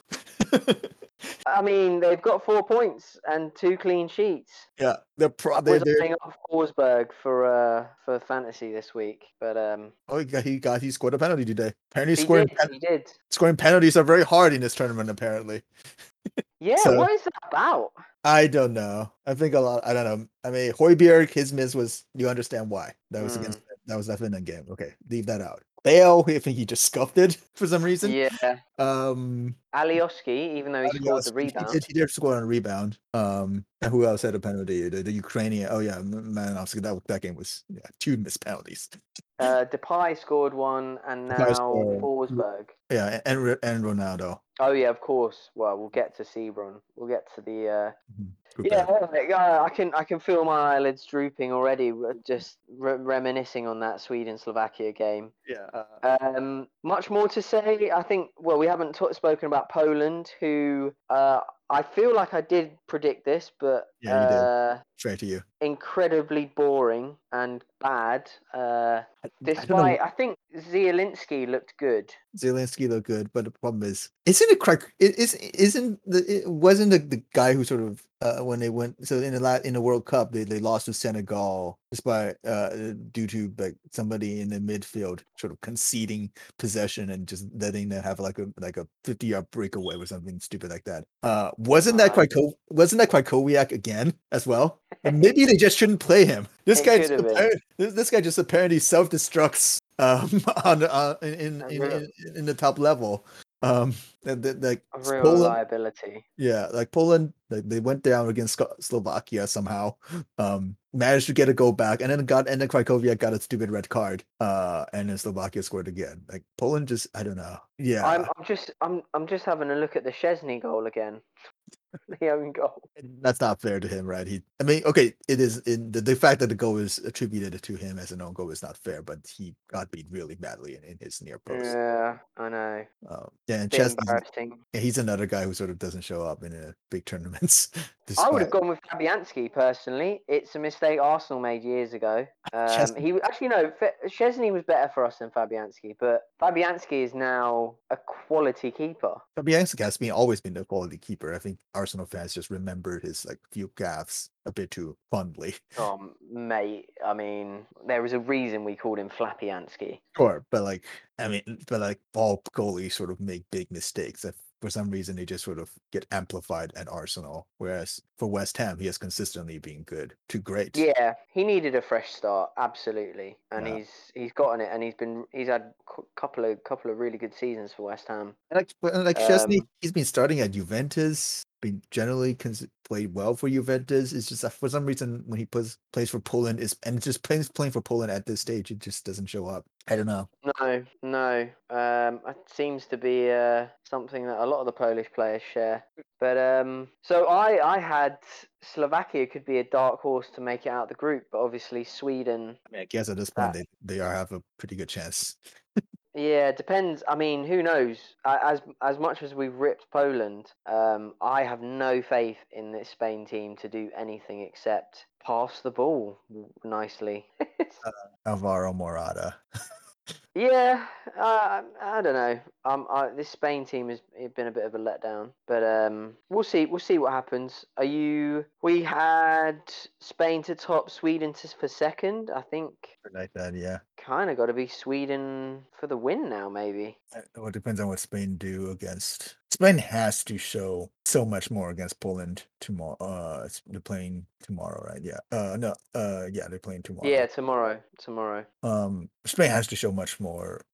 [SPEAKER 1] I mean they've got four points and two clean sheets.
[SPEAKER 2] yeah, they're pro-
[SPEAKER 1] I
[SPEAKER 2] they're, they're
[SPEAKER 1] off Forsberg for uh, for fantasy this week, but um,
[SPEAKER 2] oh he got he got he scored a penalty today. Apparently,
[SPEAKER 1] he
[SPEAKER 2] scoring
[SPEAKER 1] did.
[SPEAKER 2] pen-
[SPEAKER 1] He did.
[SPEAKER 2] scoring penalties are very hard in this tournament. Apparently,
[SPEAKER 1] Yeah,
[SPEAKER 2] So-
[SPEAKER 1] what is that about?
[SPEAKER 2] I don't know. I think a lot. I don't know. I mean, Højbjerg, his miss was. You understand why? That was
[SPEAKER 1] Mm.
[SPEAKER 2] against. That was definitely Finland game. Okay, leave that out. Bale, I think he just scuffed it for some reason.
[SPEAKER 1] Yeah,
[SPEAKER 2] Um,
[SPEAKER 1] Alioski, even though he scored the
[SPEAKER 2] He- he
[SPEAKER 1] rebound.
[SPEAKER 2] did, he did score on a rebound. Um, and who else had a penalty? The, the Ukrainian. Oh yeah, M- Malinovskyi. That that game was yeah, two missed penalties.
[SPEAKER 1] Uh, Depay scored one, and now
[SPEAKER 2] Depay scored.
[SPEAKER 1] Forsberg.
[SPEAKER 2] Yeah, and and Ronaldo.
[SPEAKER 1] Oh yeah, of course. Well, we'll get to Sebron. We'll get to the. Uh...
[SPEAKER 2] Group
[SPEAKER 1] Yeah, like, uh, I can I can feel my eyelids drooping already, just re- reminiscing on that Sweden Slovakia game.
[SPEAKER 2] yeah.
[SPEAKER 1] Um, much more to say. I think. Well, we haven't t- spoken about Poland, who uh, I feel like I did predict this, but
[SPEAKER 2] Yeah, you did.
[SPEAKER 1] uh,
[SPEAKER 2] Straight to you.
[SPEAKER 1] incredibly boring and bad. Uh,
[SPEAKER 2] I
[SPEAKER 1] despite, I think Zielinski looked good.
[SPEAKER 2] Zelensky looked good, but the problem is, isn't it? It is isn't the it wasn't the, the guy who sort of uh, when they went so in the la- in the World Cup they, they lost to Senegal despite uh due to like somebody in the midfield sort of conceding possession and just letting them have like a like a fifty yard breakaway or something stupid like that. Uh, wasn't that
[SPEAKER 1] Uh,
[SPEAKER 2] quite co- wasn't that Krychowiak again as well? And maybe they just shouldn't play him. This guy just this, this guy just apparently self destructs um on, on in in, in, in in the top level Um, like
[SPEAKER 1] real
[SPEAKER 2] Poland,
[SPEAKER 1] liability.
[SPEAKER 2] yeah, like Poland, like they went down against Slovakia somehow. Um, managed to get a goal back, and then got and then Krychowiak got a stupid red card. Uh, and then Slovakia scored again. Like Poland just, I don't know. Yeah,
[SPEAKER 1] I'm, I'm just I'm I'm just having a look at the Szczęsny goal again. The own goal.
[SPEAKER 2] that's not fair to him, right? He, I mean, okay, it is in the, the fact that the goal is attributed to him as an own goal is not fair, but he got beat really badly in, in his near post.
[SPEAKER 1] Yeah, I know.
[SPEAKER 2] Um, yeah, and
[SPEAKER 1] Szczęsny,
[SPEAKER 2] yeah, he's another guy who sort of doesn't show up in uh, big tournaments.
[SPEAKER 1] I would have gone with Fabianski personally. It's a mistake Arsenal made years ago. Um,
[SPEAKER 2] Szczęsny-
[SPEAKER 1] he actually no, Szczęsny was better for us than Fabianski, but Fabianski is now a quality keeper.
[SPEAKER 2] Fabianski has been always been the quality keeper. I think Arsenal fans just remembered his like few gaffes a bit too fondly.
[SPEAKER 1] Oh, mate. I mean, there was a reason we called him Flappyansky.
[SPEAKER 2] Sure, but like I mean, but like all goalies sort of make big mistakes. If for some reason they just sort of get amplified at Arsenal, whereas for West Ham he has consistently been good to great.
[SPEAKER 1] Yeah, he needed a fresh start, absolutely, and
[SPEAKER 2] Yeah.
[SPEAKER 1] he's he's gotten it, and he's been he's had a couple of couple of really good seasons for West Ham.
[SPEAKER 2] And like, and like Szczęsny,
[SPEAKER 1] Um,
[SPEAKER 2] he's been starting at Juventus, been generally cons- played well for Juventus. It's just that for some reason when he plays plays for Poland is and just plays playing for Poland at this stage, it just doesn't show up. I don't know.
[SPEAKER 1] No, no. Um, it seems to be uh, something that a lot of the Polish players share. But um, so I, I had Slovakia could be a dark horse to make it out the group, but obviously Sweden.
[SPEAKER 2] I mean, I guess at this point
[SPEAKER 1] That-
[SPEAKER 2] they they are have a pretty good chance.
[SPEAKER 1] Yeah, it depends. I mean, who knows? As as much as we've ripped Poland, um, I have no faith in this Spain team to do anything except pass the ball nicely.
[SPEAKER 2] Alvaro Morata.
[SPEAKER 1] Yeah, uh, I don't know. Um, I, this Spain team has been a bit of a letdown, but um, we'll see. We'll see what happens. Are you? We had Spain to top, Sweden to for second. I think
[SPEAKER 2] like that, yeah.
[SPEAKER 1] Kind of got to be Sweden for the win now, maybe.
[SPEAKER 2] Uh, Well, it depends on what Spain do against. Spain has to show so much more against Poland tomorrow. Uh, they're playing tomorrow, right? Yeah. Uh, no. Uh, yeah, they're playing tomorrow.
[SPEAKER 1] Yeah, tomorrow. Tomorrow.
[SPEAKER 2] Um, Spain has to show much more.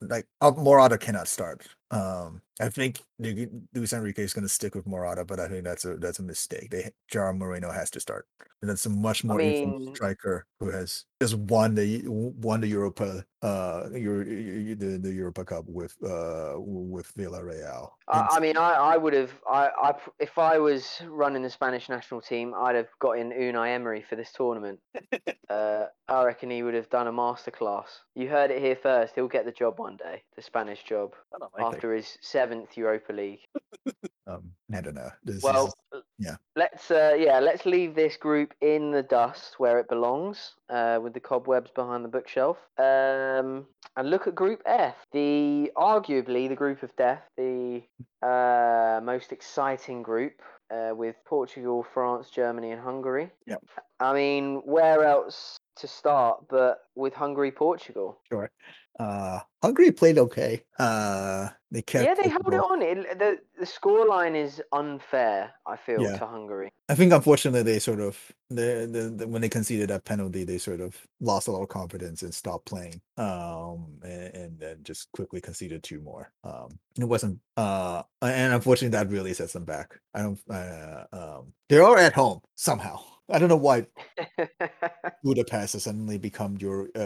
[SPEAKER 2] Like uh, Morata cannot start. Um, I think Lu- Luis Enrique is going to stick with Morata, but I think that's a that's a mistake. They Gerard Moreno has to start, and that's a much more informed
[SPEAKER 1] mean-
[SPEAKER 2] striker who has just won the won the Europa uh Euro, the the Europa Cup with uh with Villarreal.
[SPEAKER 1] I, I mean, I, I would have. I, I if I was running the Spanish national team, I'd have got in Unai Emery for this tournament. uh, I reckon he would have done a masterclass. You heard it here first. He'll get the job one day, the Spanish job,
[SPEAKER 2] I don't like that.
[SPEAKER 1] after his seventh Europa League.
[SPEAKER 2] um, I don't know. This is-
[SPEAKER 1] Well,
[SPEAKER 2] yeah.
[SPEAKER 1] Let's uh, yeah, let's leave this group in the dust where it belongs, uh, with the cobwebs behind the bookshelf. Um, and look at Group F, the arguably the group of death, the uh, most exciting group. Uh, with Portugal, France, Germany, and Hungary.
[SPEAKER 2] Yep.
[SPEAKER 1] I mean, where else to start but with Hungary, Portugal?
[SPEAKER 2] sure. Uh, Hungary played okay. Uh, they kept.
[SPEAKER 1] yeah, they
[SPEAKER 2] the
[SPEAKER 1] held it on. It, the the scoreline is unfair. I feel
[SPEAKER 2] Yeah.
[SPEAKER 1] to Hungary.
[SPEAKER 2] I think unfortunately they sort of the, the, the when they conceded that penalty they sort of lost a lot of confidence and stopped playing um and, and then just quickly conceded two more um it wasn't uh and unfortunately that really sets them back I don't uh um they are at home somehow I don't know why Budapest has suddenly become your uh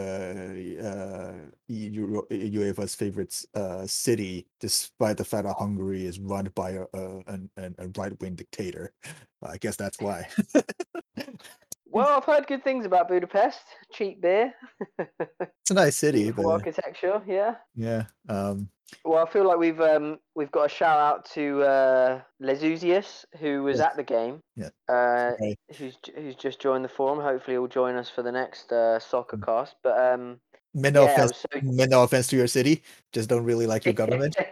[SPEAKER 2] uh UEFA's favorite uh city despite the fact that Hungary is run by a, a, an- a right wing dictator I guess that's why.
[SPEAKER 1] Well, I've heard good things about Budapest. Cheap beer,
[SPEAKER 2] it's a nice city, but
[SPEAKER 1] architecture. Yeah.
[SPEAKER 2] yeah. Um,
[SPEAKER 1] Well, I feel like we've um we've got a shout out to uh, Lezuzius who was
[SPEAKER 2] Yes.
[SPEAKER 1] at the game.
[SPEAKER 2] Yeah.
[SPEAKER 1] Uh,
[SPEAKER 2] Right.
[SPEAKER 1] who's who's just joined the forum. Hopefully, he'll join us for the next uh, soccer
[SPEAKER 2] Mm.
[SPEAKER 1] cast. But um,
[SPEAKER 2] meant no
[SPEAKER 1] yeah,
[SPEAKER 2] offense.
[SPEAKER 1] so
[SPEAKER 2] Meant no offense to your city. Just don't really like your government.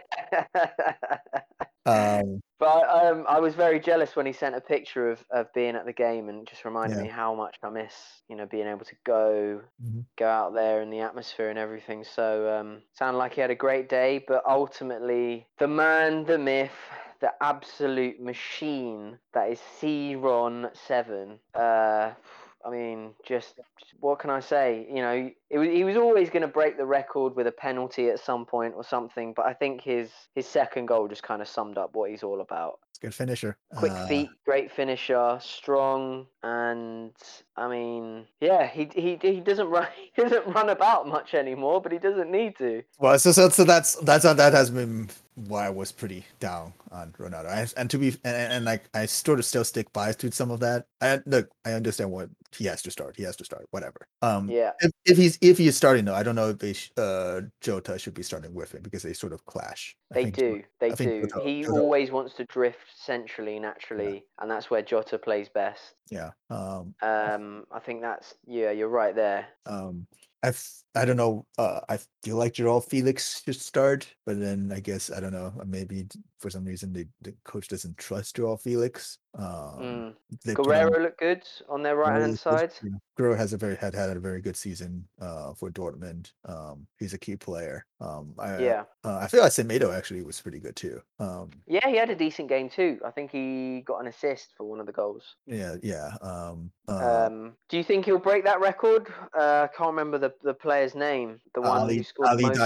[SPEAKER 2] Um,
[SPEAKER 1] but I, um, I was very jealous when he sent a picture of, of being at the game and just reminded
[SPEAKER 2] Yeah.
[SPEAKER 1] me how much I miss, you know, being able to go
[SPEAKER 2] Mhm.
[SPEAKER 1] go out there and the atmosphere and everything. So um, sounded like he had a great day, but ultimately the man, the myth, the absolute machine that is C Ron Seven. Uh, I mean, just what can I say? You know, it was, he was always going to break the record with a penalty at some point or something. But I think his his second goal just kind of summed up what he's all about.
[SPEAKER 2] It's a good finisher.
[SPEAKER 1] Quick
[SPEAKER 2] Uh,
[SPEAKER 1] feet, great finisher, strong, and I mean, yeah, he he he doesn't run he doesn't run about much anymore, but he doesn't need to.
[SPEAKER 2] Well, so, so so that's that's that has been why I was pretty down on Ronaldo. I, and to be and, and and, like I sort of still stick by to some of that. I look, I understand what he has to start. He has to start. Whatever. Um,
[SPEAKER 1] Yeah,
[SPEAKER 2] if, if he's if he's starting though, I don't know if they sh- uh Jota should be starting with him because they sort of clash.
[SPEAKER 1] They do. They do.
[SPEAKER 2] Jota-
[SPEAKER 1] He
[SPEAKER 2] Jota-
[SPEAKER 1] always wants to drift centrally, naturally, and that's where Jota plays best.
[SPEAKER 2] Yeah. Um.
[SPEAKER 1] Um, I think that's yeah, you're right there.
[SPEAKER 2] Um. I I don't know. Uh, I like João Félix should start, but then I guess I don't know. Maybe for some reason the, the coach doesn't trust João Félix. Um,
[SPEAKER 1] Mm.
[SPEAKER 2] they put on-
[SPEAKER 1] Guerreiro looked good on their right hand side.
[SPEAKER 2] is- yeah, Guerreiro has a very had had a very good season uh for Dortmund. Um, he's a key player. Um, I,
[SPEAKER 1] Yeah,
[SPEAKER 2] uh, I feel like Semedo actually was pretty good too. Um,
[SPEAKER 1] yeah, he had a decent game too. I think he got an assist for one of the goals.
[SPEAKER 2] yeah, yeah. Um, uh,
[SPEAKER 1] Um, do you think he'll break that record? Uh, I can't remember the, the player's name. The one
[SPEAKER 2] Ali
[SPEAKER 1] who scored
[SPEAKER 2] Ali
[SPEAKER 1] most.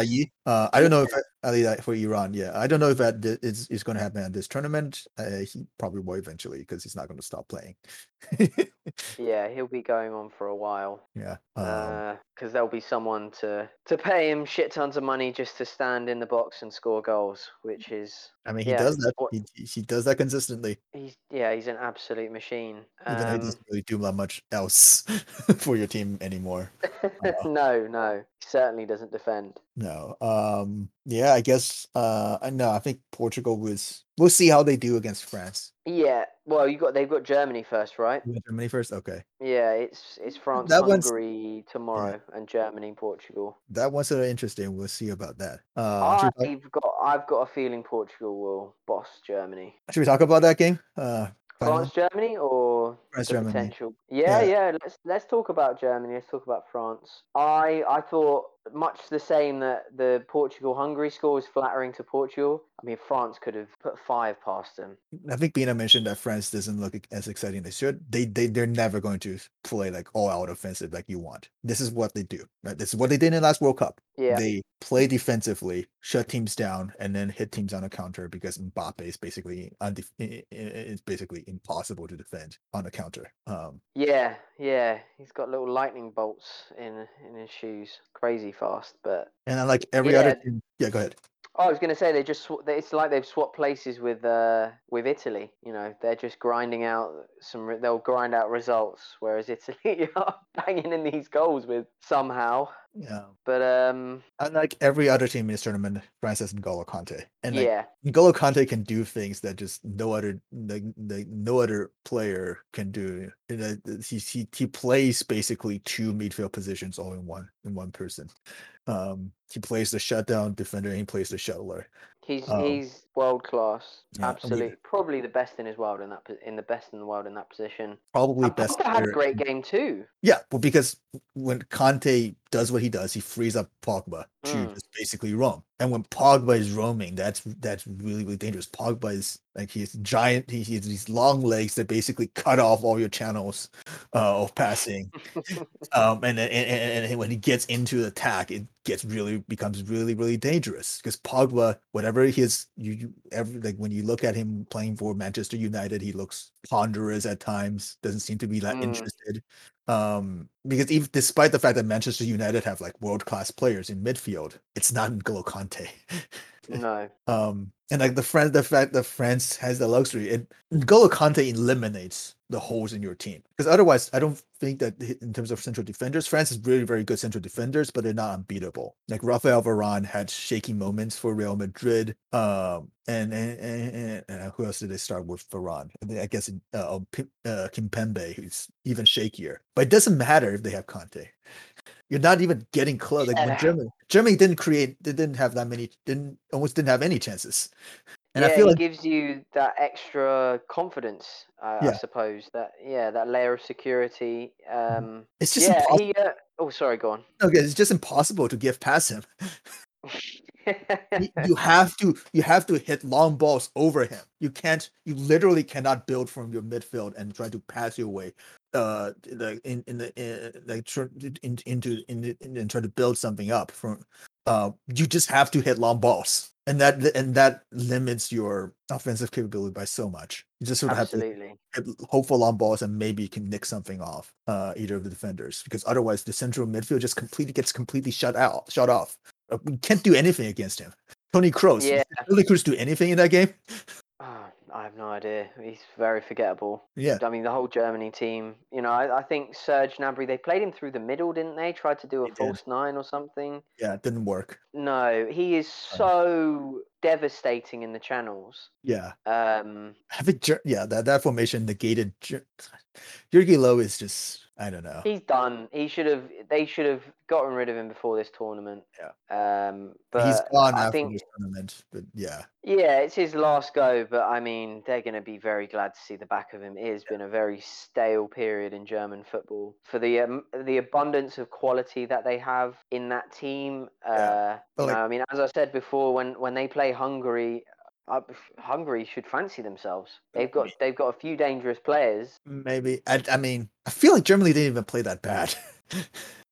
[SPEAKER 2] Uh, I don't know if Ali for Iran. Yeah, I don't know if that is, is going to happen at this tournament. Uh, he probably will eventually because he's not going to stop playing.
[SPEAKER 1] Yeah, he'll be going on for a while.
[SPEAKER 2] yeah. Um,
[SPEAKER 1] because there'll be someone to to pay him shit tons of money just to stand in the box and score goals, which is
[SPEAKER 2] I mean, he
[SPEAKER 1] yeah,
[SPEAKER 2] does that.
[SPEAKER 1] what-
[SPEAKER 2] He, he does that consistently,
[SPEAKER 1] he's yeah he's an absolute machine.
[SPEAKER 2] even though he
[SPEAKER 1] Um,
[SPEAKER 2] doesn't really do that much else for your team anymore.
[SPEAKER 1] no, no, he certainly doesn't defend.
[SPEAKER 2] No. Um. Yeah. I guess. Uh. I know. I think Portugal was. We'll see how they do against France.
[SPEAKER 1] Yeah, well, you got they've got Germany first, right?
[SPEAKER 2] Germany first. Okay.
[SPEAKER 1] Yeah, it's it's France,
[SPEAKER 2] That
[SPEAKER 1] Hungary tomorrow, and Germany, Portugal.
[SPEAKER 2] That one's sort of interesting. We'll see about that. Uh. We, talk,
[SPEAKER 1] I've got I've got a feeling Portugal will boss Germany.
[SPEAKER 2] should we talk about that game? Uh.
[SPEAKER 1] France, Germany, or
[SPEAKER 2] France, Germany.
[SPEAKER 1] potential? Yeah,
[SPEAKER 2] Yeah.
[SPEAKER 1] yeah, Let's let's talk about Germany. Let's talk about France. I I thought much the same that the Portugal Hungary score was flattering to Portugal. I mean, France could have put five past them.
[SPEAKER 2] I think Bina mentioned that France doesn't look as exciting as they should. They they they're never going to play like all out offensive like you want. This is what they do. Right? This is what they did in the last World Cup.
[SPEAKER 1] Yeah,
[SPEAKER 2] They play defensively, shut teams down, and then hit teams on a counter because Mbappe is basically undef- it's basically impossible to defend on a counter. Um,
[SPEAKER 1] yeah, yeah. He's got little lightning bolts in in his shoes. Crazy fast, but
[SPEAKER 2] and then like every other
[SPEAKER 1] Yeah.
[SPEAKER 2] team, yeah, go ahead.
[SPEAKER 1] Oh, I was going to say they just sw- it's like they've swapped places with uh with Italy. You know, they're just grinding out some. Re- they'll grind out results, whereas Italy are banging in these goals with somehow.
[SPEAKER 2] Yeah,
[SPEAKER 1] But um,
[SPEAKER 2] unlike every other team in this tournament, France has N'Golo Kanté, and like,
[SPEAKER 1] yeah,
[SPEAKER 2] N'Golo Kanté can do things that just no other like, like no other player can do. And, uh, he, he he plays basically two midfield positions all in one in one person. Um, he plays the shutdown defender. and He plays the shuttler.
[SPEAKER 1] He's
[SPEAKER 2] um,
[SPEAKER 1] he's world class.
[SPEAKER 2] yeah, I mean-
[SPEAKER 1] Absolutely, probably the best in his world in that in the best in the world in that position.
[SPEAKER 2] Probably
[SPEAKER 1] And
[SPEAKER 2] best.
[SPEAKER 1] Pogba had a great game too.
[SPEAKER 2] Yeah, well, because when Kanté does what he does, he frees up Pogba to
[SPEAKER 1] Mm.
[SPEAKER 2] just basically roam. And when Pogba is roaming, that's that's really really dangerous. Pogba is like he's giant. He, he has these long legs that basically cut off all your channels uh, of passing. um, and, and, and and when he gets into the attack, it gets really becomes really really dangerous because Pogba, whatever his you, you every like when you look at him playing for Manchester United, he looks ponderous at times. Doesn't seem to be that
[SPEAKER 1] Mm.
[SPEAKER 2] interested. Um, because even despite the fact that Manchester United have like world class players in midfield, it's not N'Golo Kanté.
[SPEAKER 1] no,
[SPEAKER 2] Um, and like the friend, the fact that France has the luxury, it N'Golo Kanté eliminates the holes in your team. Because otherwise, I don't think that in terms of central defenders, France is really very good central defenders, but they're not unbeatable. Like Rafael Varane had shaky moments for Real Madrid. Um, and and, and, and- and who else did they start with? Varane. I think- I guess uh, uh, uh, Kimpembe, who's even shakier. But it doesn't matter if they have Kanté. You're not even getting close. Like when Germany, Germany didn't create, they didn't have that many, didn't almost didn't have any chances. And
[SPEAKER 1] yeah,
[SPEAKER 2] I feel
[SPEAKER 1] it
[SPEAKER 2] like
[SPEAKER 1] gives you that extra confidence, uh, I suppose. That yeah, that layer of security. Um,
[SPEAKER 2] it's just
[SPEAKER 1] yeah,
[SPEAKER 2] impossible.
[SPEAKER 1] he. Uh, oh, sorry, go on.
[SPEAKER 2] Okay, it's just impossible to give past him. You have to you have to hit long balls over him. You can't you literally cannot build from your midfield and try to pass your way uh like in in the in, like tr- in, into in, in and try to build something up from uh you just have to hit long balls and that and that limits your offensive capability by so much you just sort of have to
[SPEAKER 1] Absolutely.
[SPEAKER 2] hit hopeful long balls and maybe you can nick something off uh either of the defenders because otherwise the central midfield just completely gets completely shut out shut off Uh, we can't do anything against him Toni Kroos.
[SPEAKER 1] Yeah.
[SPEAKER 2] did Toni Kroos do anything in that game
[SPEAKER 1] Oh, I have no idea. He's very forgettable.
[SPEAKER 2] yeah
[SPEAKER 1] I mean, the whole Germany team. You know, I, I think Serge Gnabry. They played him through the middle, didn't they? Tried to do a
[SPEAKER 2] They did.
[SPEAKER 1] false nine or something.
[SPEAKER 2] yeah it didn't work
[SPEAKER 1] No, he is
[SPEAKER 2] Oh.
[SPEAKER 1] so devastating in the channels.
[SPEAKER 2] yeah
[SPEAKER 1] Um,
[SPEAKER 2] I think, yeah, that, that formation negated. Jogi Löw is just, I don't know.
[SPEAKER 1] he's done. He should have. They should have gotten rid of him before this tournament.
[SPEAKER 2] Yeah.
[SPEAKER 1] Um, but
[SPEAKER 2] He's gone
[SPEAKER 1] I
[SPEAKER 2] after
[SPEAKER 1] think
[SPEAKER 2] this tournament, but yeah,
[SPEAKER 1] Yeah, it's his last go, but I mean, they're going to be very glad to see the back of him. It has been a very stale period in German football for the um, the abundance of quality that they have in that team. Uh, you
[SPEAKER 2] like-
[SPEAKER 1] know, I mean, as I said before, when when they play Hungary, uh, Hungary should fancy themselves. They've got they've got a few dangerous players.
[SPEAKER 2] maybe. I, I mean, I feel like Germany didn't even play that bad.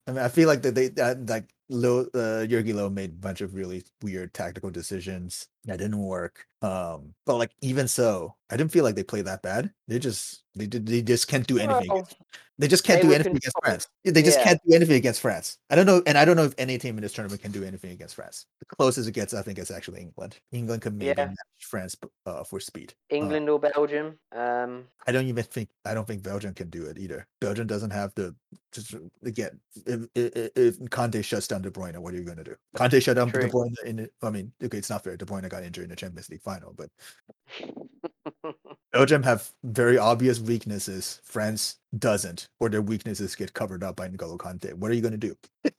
[SPEAKER 2] I mean, I feel like that they that like Löw, uh, Jogi Löw made a bunch of really weird tactical decisions that didn't work. Um, but like even so, I didn't feel like they played that bad. They just they did they just can't do anything. They just can't
[SPEAKER 1] they
[SPEAKER 2] do anything against. France. They just
[SPEAKER 1] Yeah.
[SPEAKER 2] can't do anything against France. I don't know, and I don't know if any team in this tournament can do anything against France. The closest it gets, I think, is actually England. England can maybe
[SPEAKER 1] Yeah.
[SPEAKER 2] match France uh, for speed.
[SPEAKER 1] England or Belgium. Um,
[SPEAKER 2] I don't even think I don't think Belgium can do it either. Belgium doesn't have the just again. If if, if Kanté shuts down De Bruyne, what are you going to do? Kanté shut down De Bruyne in. I mean, okay, it's not fair. De Bruyne got injured in the Champions League final, but Belgium have very obvious weaknesses. France doesn't, or their weaknesses get covered up by N'Golo Kanté. What are you going to do?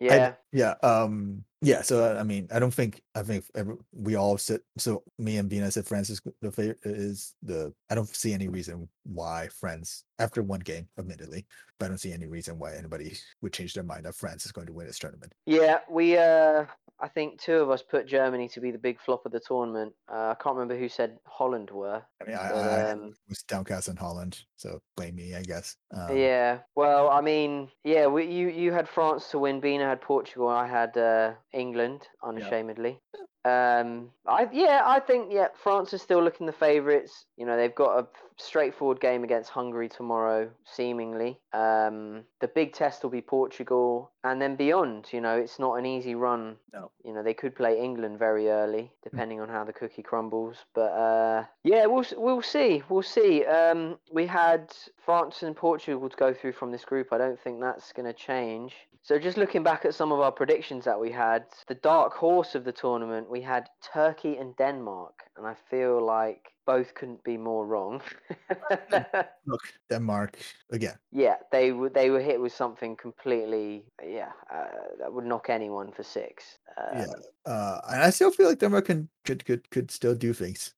[SPEAKER 1] yeah,
[SPEAKER 2] Yeah. Um. Yeah. So I mean, I don't think I think every, we all said. So me and Bina said France is the favorite. Is the I don't see any reason why France after one game, admittedly, but I don't see any reason why anybody would change their mind that France is going to win this tournament.
[SPEAKER 1] yeah. We uh, I think two of us put Germany to be the big flop of the tournament. Uh, I can't remember who said Holland were.
[SPEAKER 2] I mean, I,
[SPEAKER 1] But,
[SPEAKER 2] I
[SPEAKER 1] um,
[SPEAKER 2] was downcast in Holland, so blame me, I guess. Um,
[SPEAKER 1] yeah. Well, I mean, yeah. We, you you had France to win. Bina had Portugal. I had uh, England, unashamedly. Um, I yeah, I think yeah, France is still looking the favourites. You know, they've got a straightforward game against Hungary tomorrow, seemingly. Um, the big test will be Portugal, and then beyond. You know, it's not an easy run.
[SPEAKER 2] No.
[SPEAKER 1] You know, they could play England very early, depending on how the cookie crumbles. But uh, yeah, we'll we'll see. We'll see. Um, we had France and Portugal to go through from this group. I don't think that's going to change. So just looking back at some of our predictions that we had, the dark horse of the tournament, we had Turkey and Denmark, and I feel like both couldn't be more wrong.
[SPEAKER 2] Look, Denmark again.
[SPEAKER 1] yeah, they were they were hit with something completely yeah uh, that would knock anyone for six. Um,
[SPEAKER 2] Yeah, uh, and I still feel like Denmark can could could could still do things.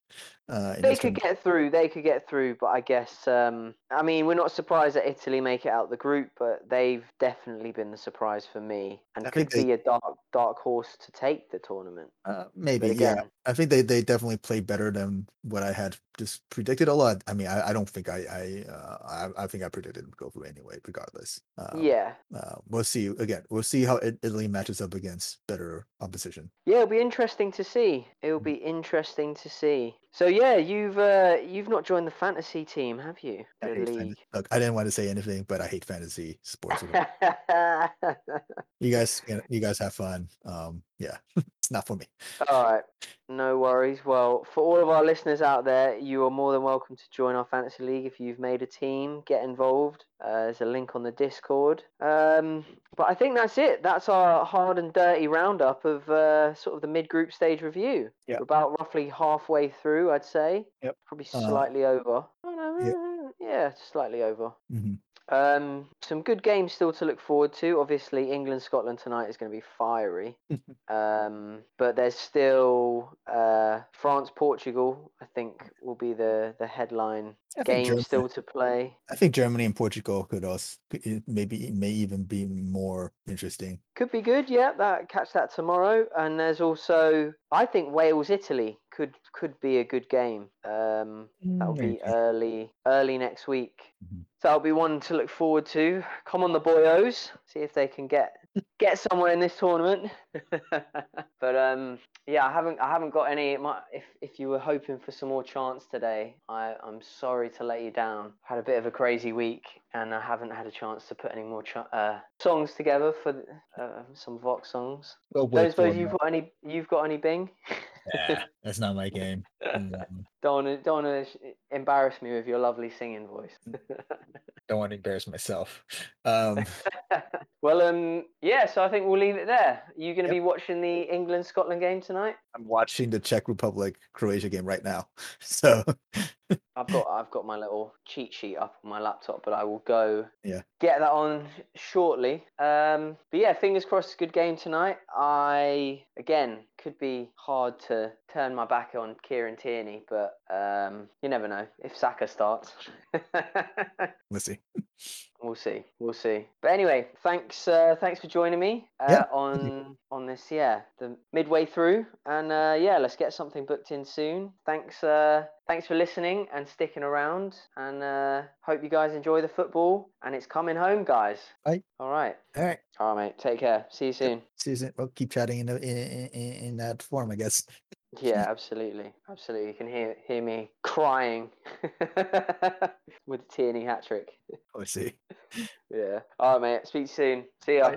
[SPEAKER 2] Uh,
[SPEAKER 1] They could get through. They could get through, but I guess um, I mean we're not surprised that Italy make it out the group, but they've definitely been the surprise for me and
[SPEAKER 2] I
[SPEAKER 1] could
[SPEAKER 2] think they-
[SPEAKER 1] be a dark dark horse to take the tournament.
[SPEAKER 2] Uh, maybe,
[SPEAKER 1] But
[SPEAKER 2] yeah. I think they, they definitely played better than what I had just predicted a lot. I mean, I, I don't think I I, uh, I I think I predicted to go through anyway, regardless. Um,
[SPEAKER 1] yeah,
[SPEAKER 2] Uh, we'll see. Again, we'll see how Italy matches up against better opposition.
[SPEAKER 1] yeah, it'll be interesting to see. It'll be interesting to see. So yeah, you've uh, you've not joined the fantasy team, have you?
[SPEAKER 2] I
[SPEAKER 1] The
[SPEAKER 2] hate fan-
[SPEAKER 1] league.
[SPEAKER 2] Look, I didn't want to say anything, but I hate fantasy sports. you guys, you guys have fun. Um, yeah, not for me.
[SPEAKER 1] All right, no worries. Well, for all of our listeners out there, you are more than welcome to join our fantasy league if you've made a team. Get involved. Uh, there's a link on the Discord. Um, but I think that's it. That's our hard and dirty roundup of uh, sort of the mid-group stage review. We're about roughly halfway through, I'd say.
[SPEAKER 2] Yep.
[SPEAKER 1] Probably
[SPEAKER 2] Uh,
[SPEAKER 1] slightly over. Oh, no,
[SPEAKER 2] yeah.
[SPEAKER 1] uh, slightly over.
[SPEAKER 2] Mhm.
[SPEAKER 1] Um, some good games still to look forward to. Obviously, England Scotland tonight is going to be fiery. um, but there's still uh, France Portugal. I think will be the the headline
[SPEAKER 2] I think
[SPEAKER 1] game
[SPEAKER 2] Germany-
[SPEAKER 1] still to play.
[SPEAKER 2] I think Germany and Portugal could also could- maybe it may even be more interesting.
[SPEAKER 1] Could be good. Yeah, that catch that tomorrow. And there's also I think Wales Italy could could be a good game. Um, that'll be early early next week.
[SPEAKER 2] Mhm.
[SPEAKER 1] So that'll be one to look forward to. Come on, the boyos. See if they can get get somewhere in this tournament. but um, yeah, I haven't I haven't got any. My, if if you were hoping for some more chance today, I I'm sorry to let you down. Had a bit of a crazy week, and I haven't had a chance to put any more ch- uh, songs together for uh, some Vox songs.
[SPEAKER 2] Well,
[SPEAKER 1] Don't suppose you've got any. You've got any Bing?
[SPEAKER 2] Yeah, that's not my game. Mm,
[SPEAKER 1] don't wanna, don't wanna embarrass me with your lovely singing voice.
[SPEAKER 2] Don't want to embarrass myself. Um,
[SPEAKER 1] well, um, yeah. So I think we'll leave it there. Are you going to
[SPEAKER 2] Yep.
[SPEAKER 1] be watching the England Scotland game tonight?
[SPEAKER 2] I'm watching the Czech Republic Croatia game right now. So
[SPEAKER 1] I've got I've got my little cheat sheet up on my laptop, but I will go
[SPEAKER 2] Yeah.
[SPEAKER 1] get that on shortly. Um, but yeah, fingers crossed, good game tonight. I again could be hard to turn my back on Kieran Tierney, but um, you never know if Saka starts.
[SPEAKER 2] let's see.
[SPEAKER 1] We'll see. We'll see. But anyway, thanks. Uh, thanks for joining me uh,
[SPEAKER 2] Yeah.
[SPEAKER 1] on on this. Yeah, the midway through, and uh, yeah, let's get something booked in soon. Thanks. Uh, thanks for listening and sticking around, and uh, hope you guys enjoy the football. And it's coming home, guys.
[SPEAKER 2] Bye.
[SPEAKER 1] All right.
[SPEAKER 2] All right.
[SPEAKER 1] All right, mate. Take care. See you soon.
[SPEAKER 2] Susan, well, keep chatting in, the- in in in that form, I guess.
[SPEAKER 1] Yeah, absolutely, absolutely. You can hear hear me crying with the Tierney hat trick.
[SPEAKER 2] Let's see.
[SPEAKER 1] Yeah. All right, mate. Speak soon. See ya.
[SPEAKER 2] Bye.